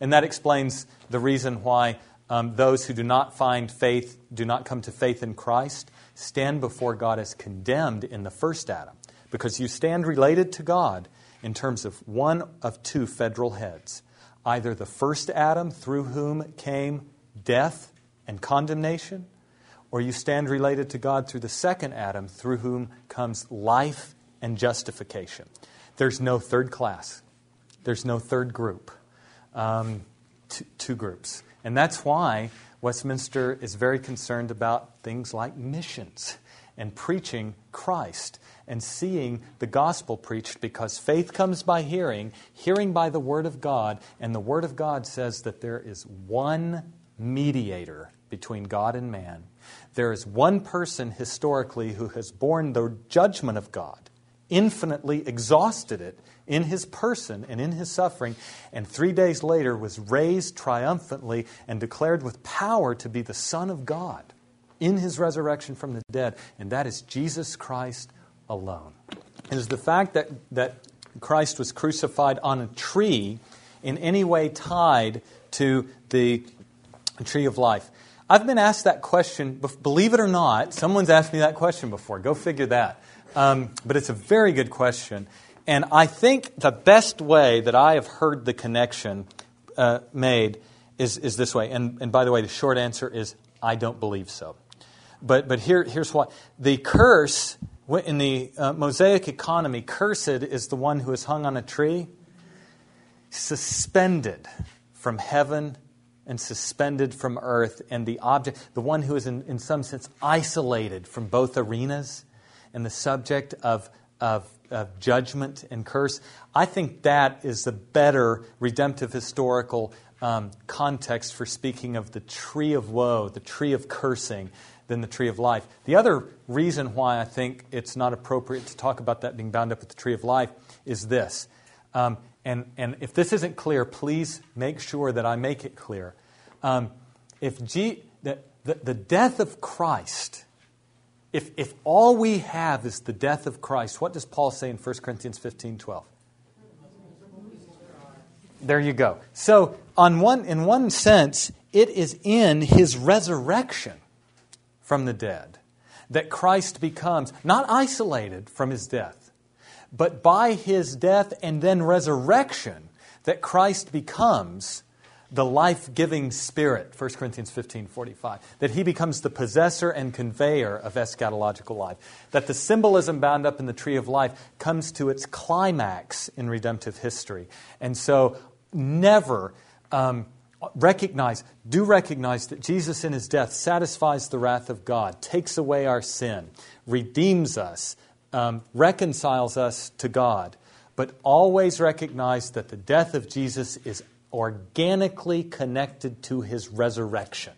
And that explains the reason why um, those who do not find faith, do not come to faith in Christ, stand before God as condemned in the first Adam. Because you stand related to God in terms of one of two federal heads either the first Adam through whom came death and condemnation, or you stand related to God through the second Adam through whom comes life and justification. There's no third class, there's no third group. Um, t- two groups. And that's why Westminster is very concerned about things like missions and preaching Christ and seeing the gospel preached because faith comes by hearing, hearing by the Word of God, and the Word of God says that there is one mediator between God and man. There is one person historically who has borne the judgment of God, infinitely exhausted it in his person and in his suffering, and three days later was raised triumphantly and declared with power to be the Son of God in his resurrection from the dead, and that is Jesus Christ alone. It is the fact that, that Christ was crucified on a tree in any way tied to the tree of life. I've been asked that question, believe it or not, someone's asked me that question before. Go figure that. Um, but it's a very good question. And I think the best way that I have heard the connection uh, made is, is this way. And, and by the way, the short answer is I don't believe so. But, but here, here's what the curse in the uh, Mosaic economy, cursed is the one who is hung on a tree, suspended from heaven and suspended from earth, and the object, the one who is in, in some sense isolated from both arenas and the subject of, of, of judgment and curse. I think that is the better redemptive historical um, context for speaking of the tree of woe, the tree of cursing, than the tree of life. The other reason why I think it's not appropriate to talk about that being bound up with the tree of life is this. Um, and, and if this isn't clear, please make sure that I make it clear. Um, if G, the, the, the death of Christ, if, if all we have is the death of Christ, what does Paul say in 1 Corinthians 15 12? There you go. So, on one, in one sense, it is in his resurrection from the dead that Christ becomes not isolated from his death, but by his death and then resurrection, that Christ becomes the life giving spirit, 1 Corinthians 15 45. That he becomes the possessor and conveyor of eschatological life. That the symbolism bound up in the tree of life comes to its climax in redemptive history. And so, never um, recognize, do recognize that Jesus in his death satisfies the wrath of God, takes away our sin, redeems us, um, reconciles us to God. But always recognize that the death of Jesus is organically connected to his resurrection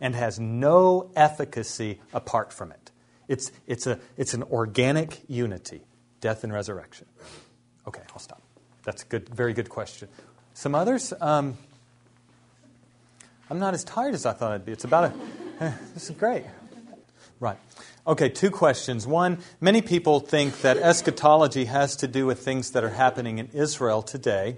and has no efficacy apart from it. It's, it's, a, it's an organic unity, death and resurrection. Okay, I'll stop. That's a good, very good question. Some others? Um, I'm not as tired as I thought I'd be. It's about a. This is great. Right. Okay, two questions. One, many people think that eschatology has to do with things that are happening in Israel today.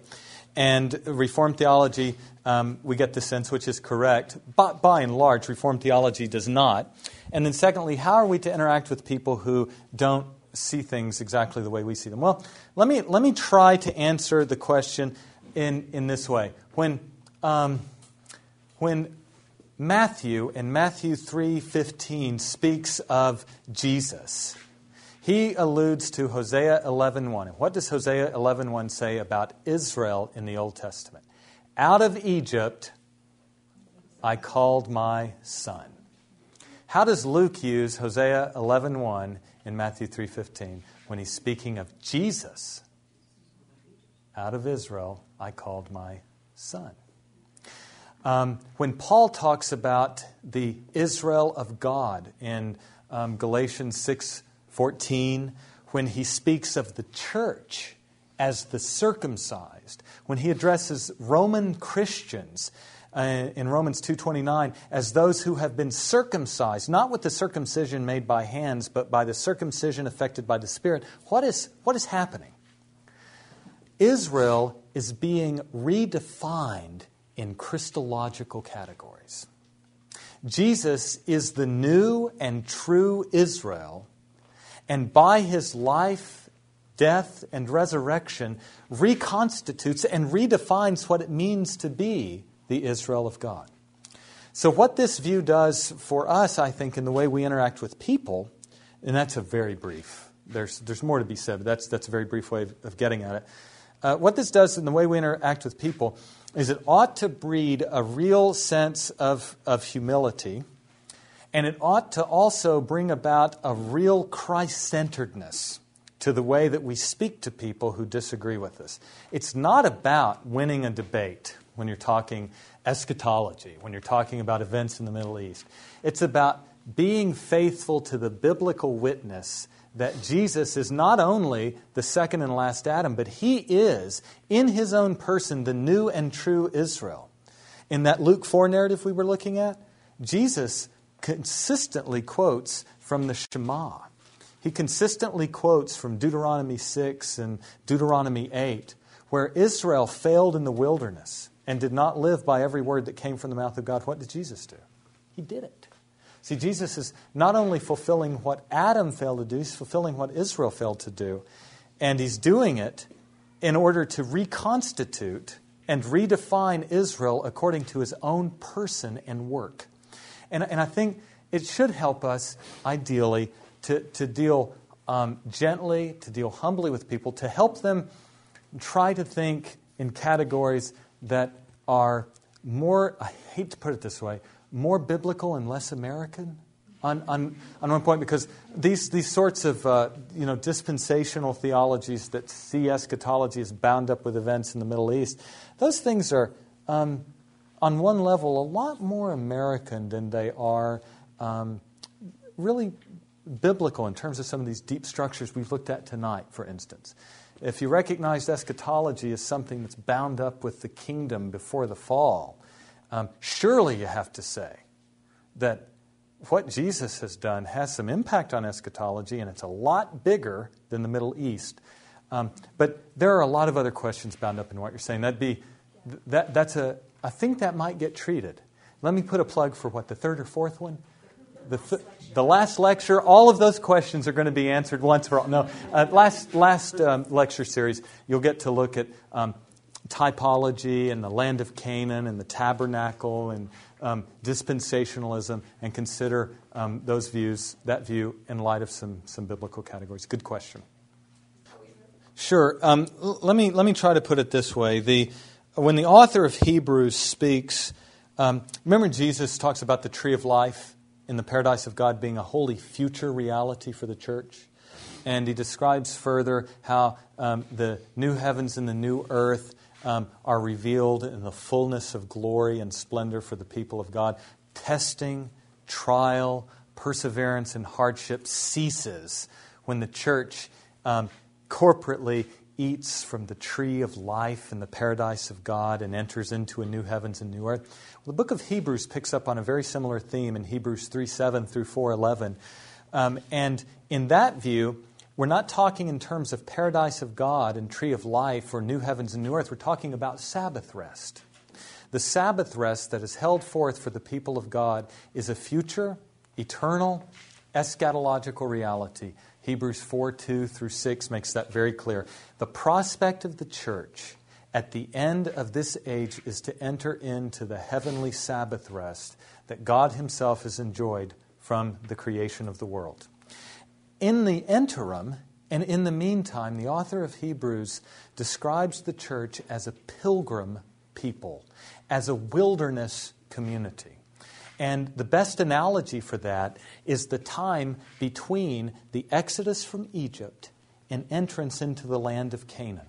And Reformed theology, um, we get the sense, which is correct. But by and large, Reformed theology does not. And then, secondly, how are we to interact with people who don't see things exactly the way we see them? Well, let me, let me try to answer the question in, in this way. When. Um, when Matthew in Matthew 3:15 speaks of Jesus, he alludes to Hosea 11:1. What does Hosea 11:1 say about Israel in the Old Testament? Out of Egypt I called my son. How does Luke use Hosea 11:1 in Matthew 3:15 when he's speaking of Jesus? Out of Israel I called my son. Um, when Paul talks about the Israel of God in um, Galatians 6:14, when he speaks of the church as the circumcised, when he addresses Roman Christians uh, in Romans 2:29 as those who have been circumcised, not with the circumcision made by hands, but by the circumcision effected by the Spirit, what is, what is happening? Israel is being redefined in Christological categories. Jesus is the new and true Israel, and by his life death, and resurrection reconstitutes and redefines what it means to be the Israel of God. So, what this view does for us, I think, in the way we interact with people, and that's a very brief, there's, there's more to be said, but that's, that's a very brief way of, of getting at it. Uh, what this does in the way we interact with people is it ought to breed a real sense of, of humility, and it ought to also bring about a real Christ centeredness to the way that we speak to people who disagree with us. It's not about winning a debate when you're talking eschatology, when you're talking about events in the Middle East. It's about being faithful to the biblical witness that Jesus is not only the second and last Adam, but he is, in his own person, the new and true Israel. In that Luke 4 narrative we were looking at, Jesus consistently quotes from the Shema. He consistently quotes from Deuteronomy 6 and Deuteronomy 8, where Israel failed in the wilderness and did not live by every word that came from the mouth of God. What did Jesus do? He did it. See, Jesus is not only fulfilling what Adam failed to do, he's fulfilling what Israel failed to do. And he's doing it in order to reconstitute and redefine Israel according to his own person and work. And, and I think it should help us, ideally, to, to deal um, gently, to deal humbly with people, to help them try to think in categories that are more, I hate to put it this way, more biblical and less American on, on, on one point because these, these sorts of uh, you know, dispensational theologies that see eschatology as bound up with events in the Middle East, those things are, um, on one level, a lot more American than they are um, really biblical in terms of some of these deep structures we've looked at tonight, for instance. If you recognize eschatology as something that's bound up with the kingdom before the fall, um, surely you have to say that what Jesus has done has some impact on eschatology, and it's a lot bigger than the Middle East. Um, but there are a lot of other questions bound up in what you're saying. That'd be that, that's a. I think that might get treated. Let me put a plug for what the third or fourth one the, th- the last lecture, all of those questions are going to be answered once for all. No, uh, last, last um, lecture series, you'll get to look at um, typology and the land of Canaan and the tabernacle and um, dispensationalism and consider um, those views, that view, in light of some, some biblical categories. Good question. Sure. Um, let, me, let me try to put it this way. The, when the author of Hebrews speaks, um, remember Jesus talks about the tree of life? in the paradise of God being a holy future reality for the church. And he describes further how um, the new heavens and the new earth um, are revealed in the fullness of glory and splendor for the people of God. Testing, trial, perseverance, and hardship ceases when the church um, corporately eats from the tree of life in the paradise of God and enters into a new heavens and new earth. Well, the book of Hebrews picks up on a very similar theme in Hebrews 3 7 through 4 11. Um, and in that view, we're not talking in terms of paradise of God and tree of life or new heavens and new earth. We're talking about Sabbath rest. The Sabbath rest that is held forth for the people of God is a future, eternal, eschatological reality Hebrews 4 2 through 6 makes that very clear. The prospect of the church at the end of this age is to enter into the heavenly Sabbath rest that God Himself has enjoyed from the creation of the world. In the interim, and in the meantime, the author of Hebrews describes the church as a pilgrim people, as a wilderness community. And the best analogy for that is the time between the exodus from Egypt and entrance into the land of Canaan.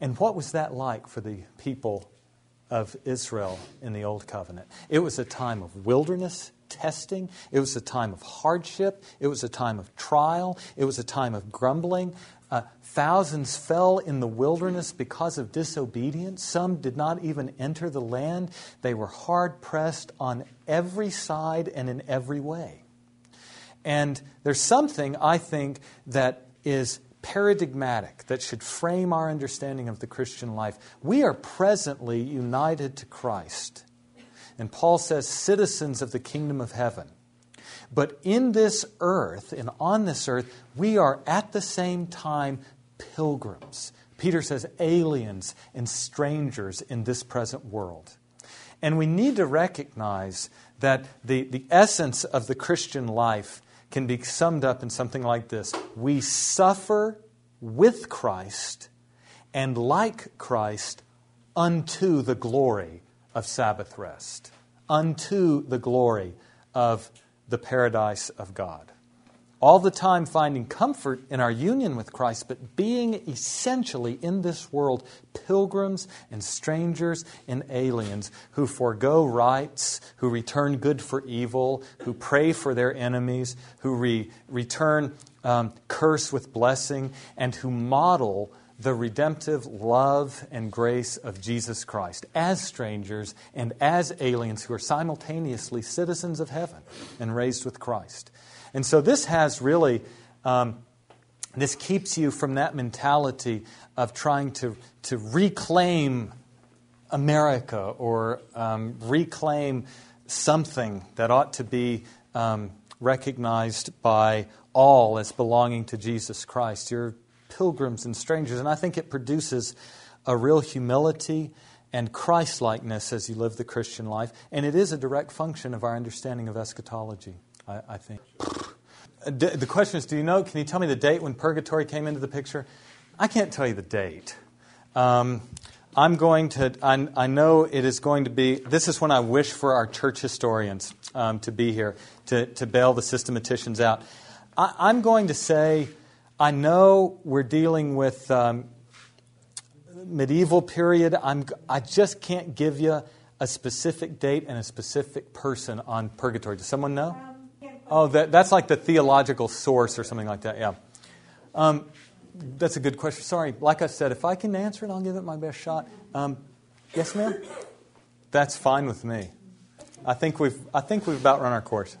And what was that like for the people of Israel in the Old Covenant? It was a time of wilderness testing, it was a time of hardship, it was a time of trial, it was a time of grumbling. Uh, thousands fell in the wilderness because of disobedience. Some did not even enter the land. They were hard pressed on every side and in every way. And there's something, I think, that is paradigmatic that should frame our understanding of the Christian life. We are presently united to Christ. And Paul says, citizens of the kingdom of heaven. But in this earth and on this earth, we are at the same time pilgrims. Peter says aliens and strangers in this present world. And we need to recognize that the, the essence of the Christian life can be summed up in something like this We suffer with Christ and like Christ unto the glory of Sabbath rest, unto the glory of the paradise of God. All the time finding comfort in our union with Christ, but being essentially in this world pilgrims and strangers and aliens who forego rights, who return good for evil, who pray for their enemies, who re- return um, curse with blessing, and who model the redemptive love and grace of Jesus Christ as strangers and as aliens who are simultaneously citizens of heaven and raised with Christ. And so this has really, um, this keeps you from that mentality of trying to, to reclaim America or um, reclaim something that ought to be um, recognized by all as belonging to Jesus Christ. You're pilgrims and strangers. And I think it produces a real humility and Christlikeness as you live the Christian life. And it is a direct function of our understanding of eschatology. I, I think. The question is, do you know? Can you tell me the date when purgatory came into the picture? I can't tell you the date. Um, I'm going to. I, I, know it is going to be. This is when I wish for our church historians um, to be here to to bail the systematicians out. I, I'm going to say, I know we're dealing with um, medieval period. I'm. I just can't give you a specific date and a specific person on purgatory. Does someone know? Oh, that, that's like the theological source or something like that, yeah. Um, that's a good question. Sorry, like I said, if I can answer it, I'll give it my best shot. Um, yes, ma'am? That's fine with me. I think we've, I think we've about run our course.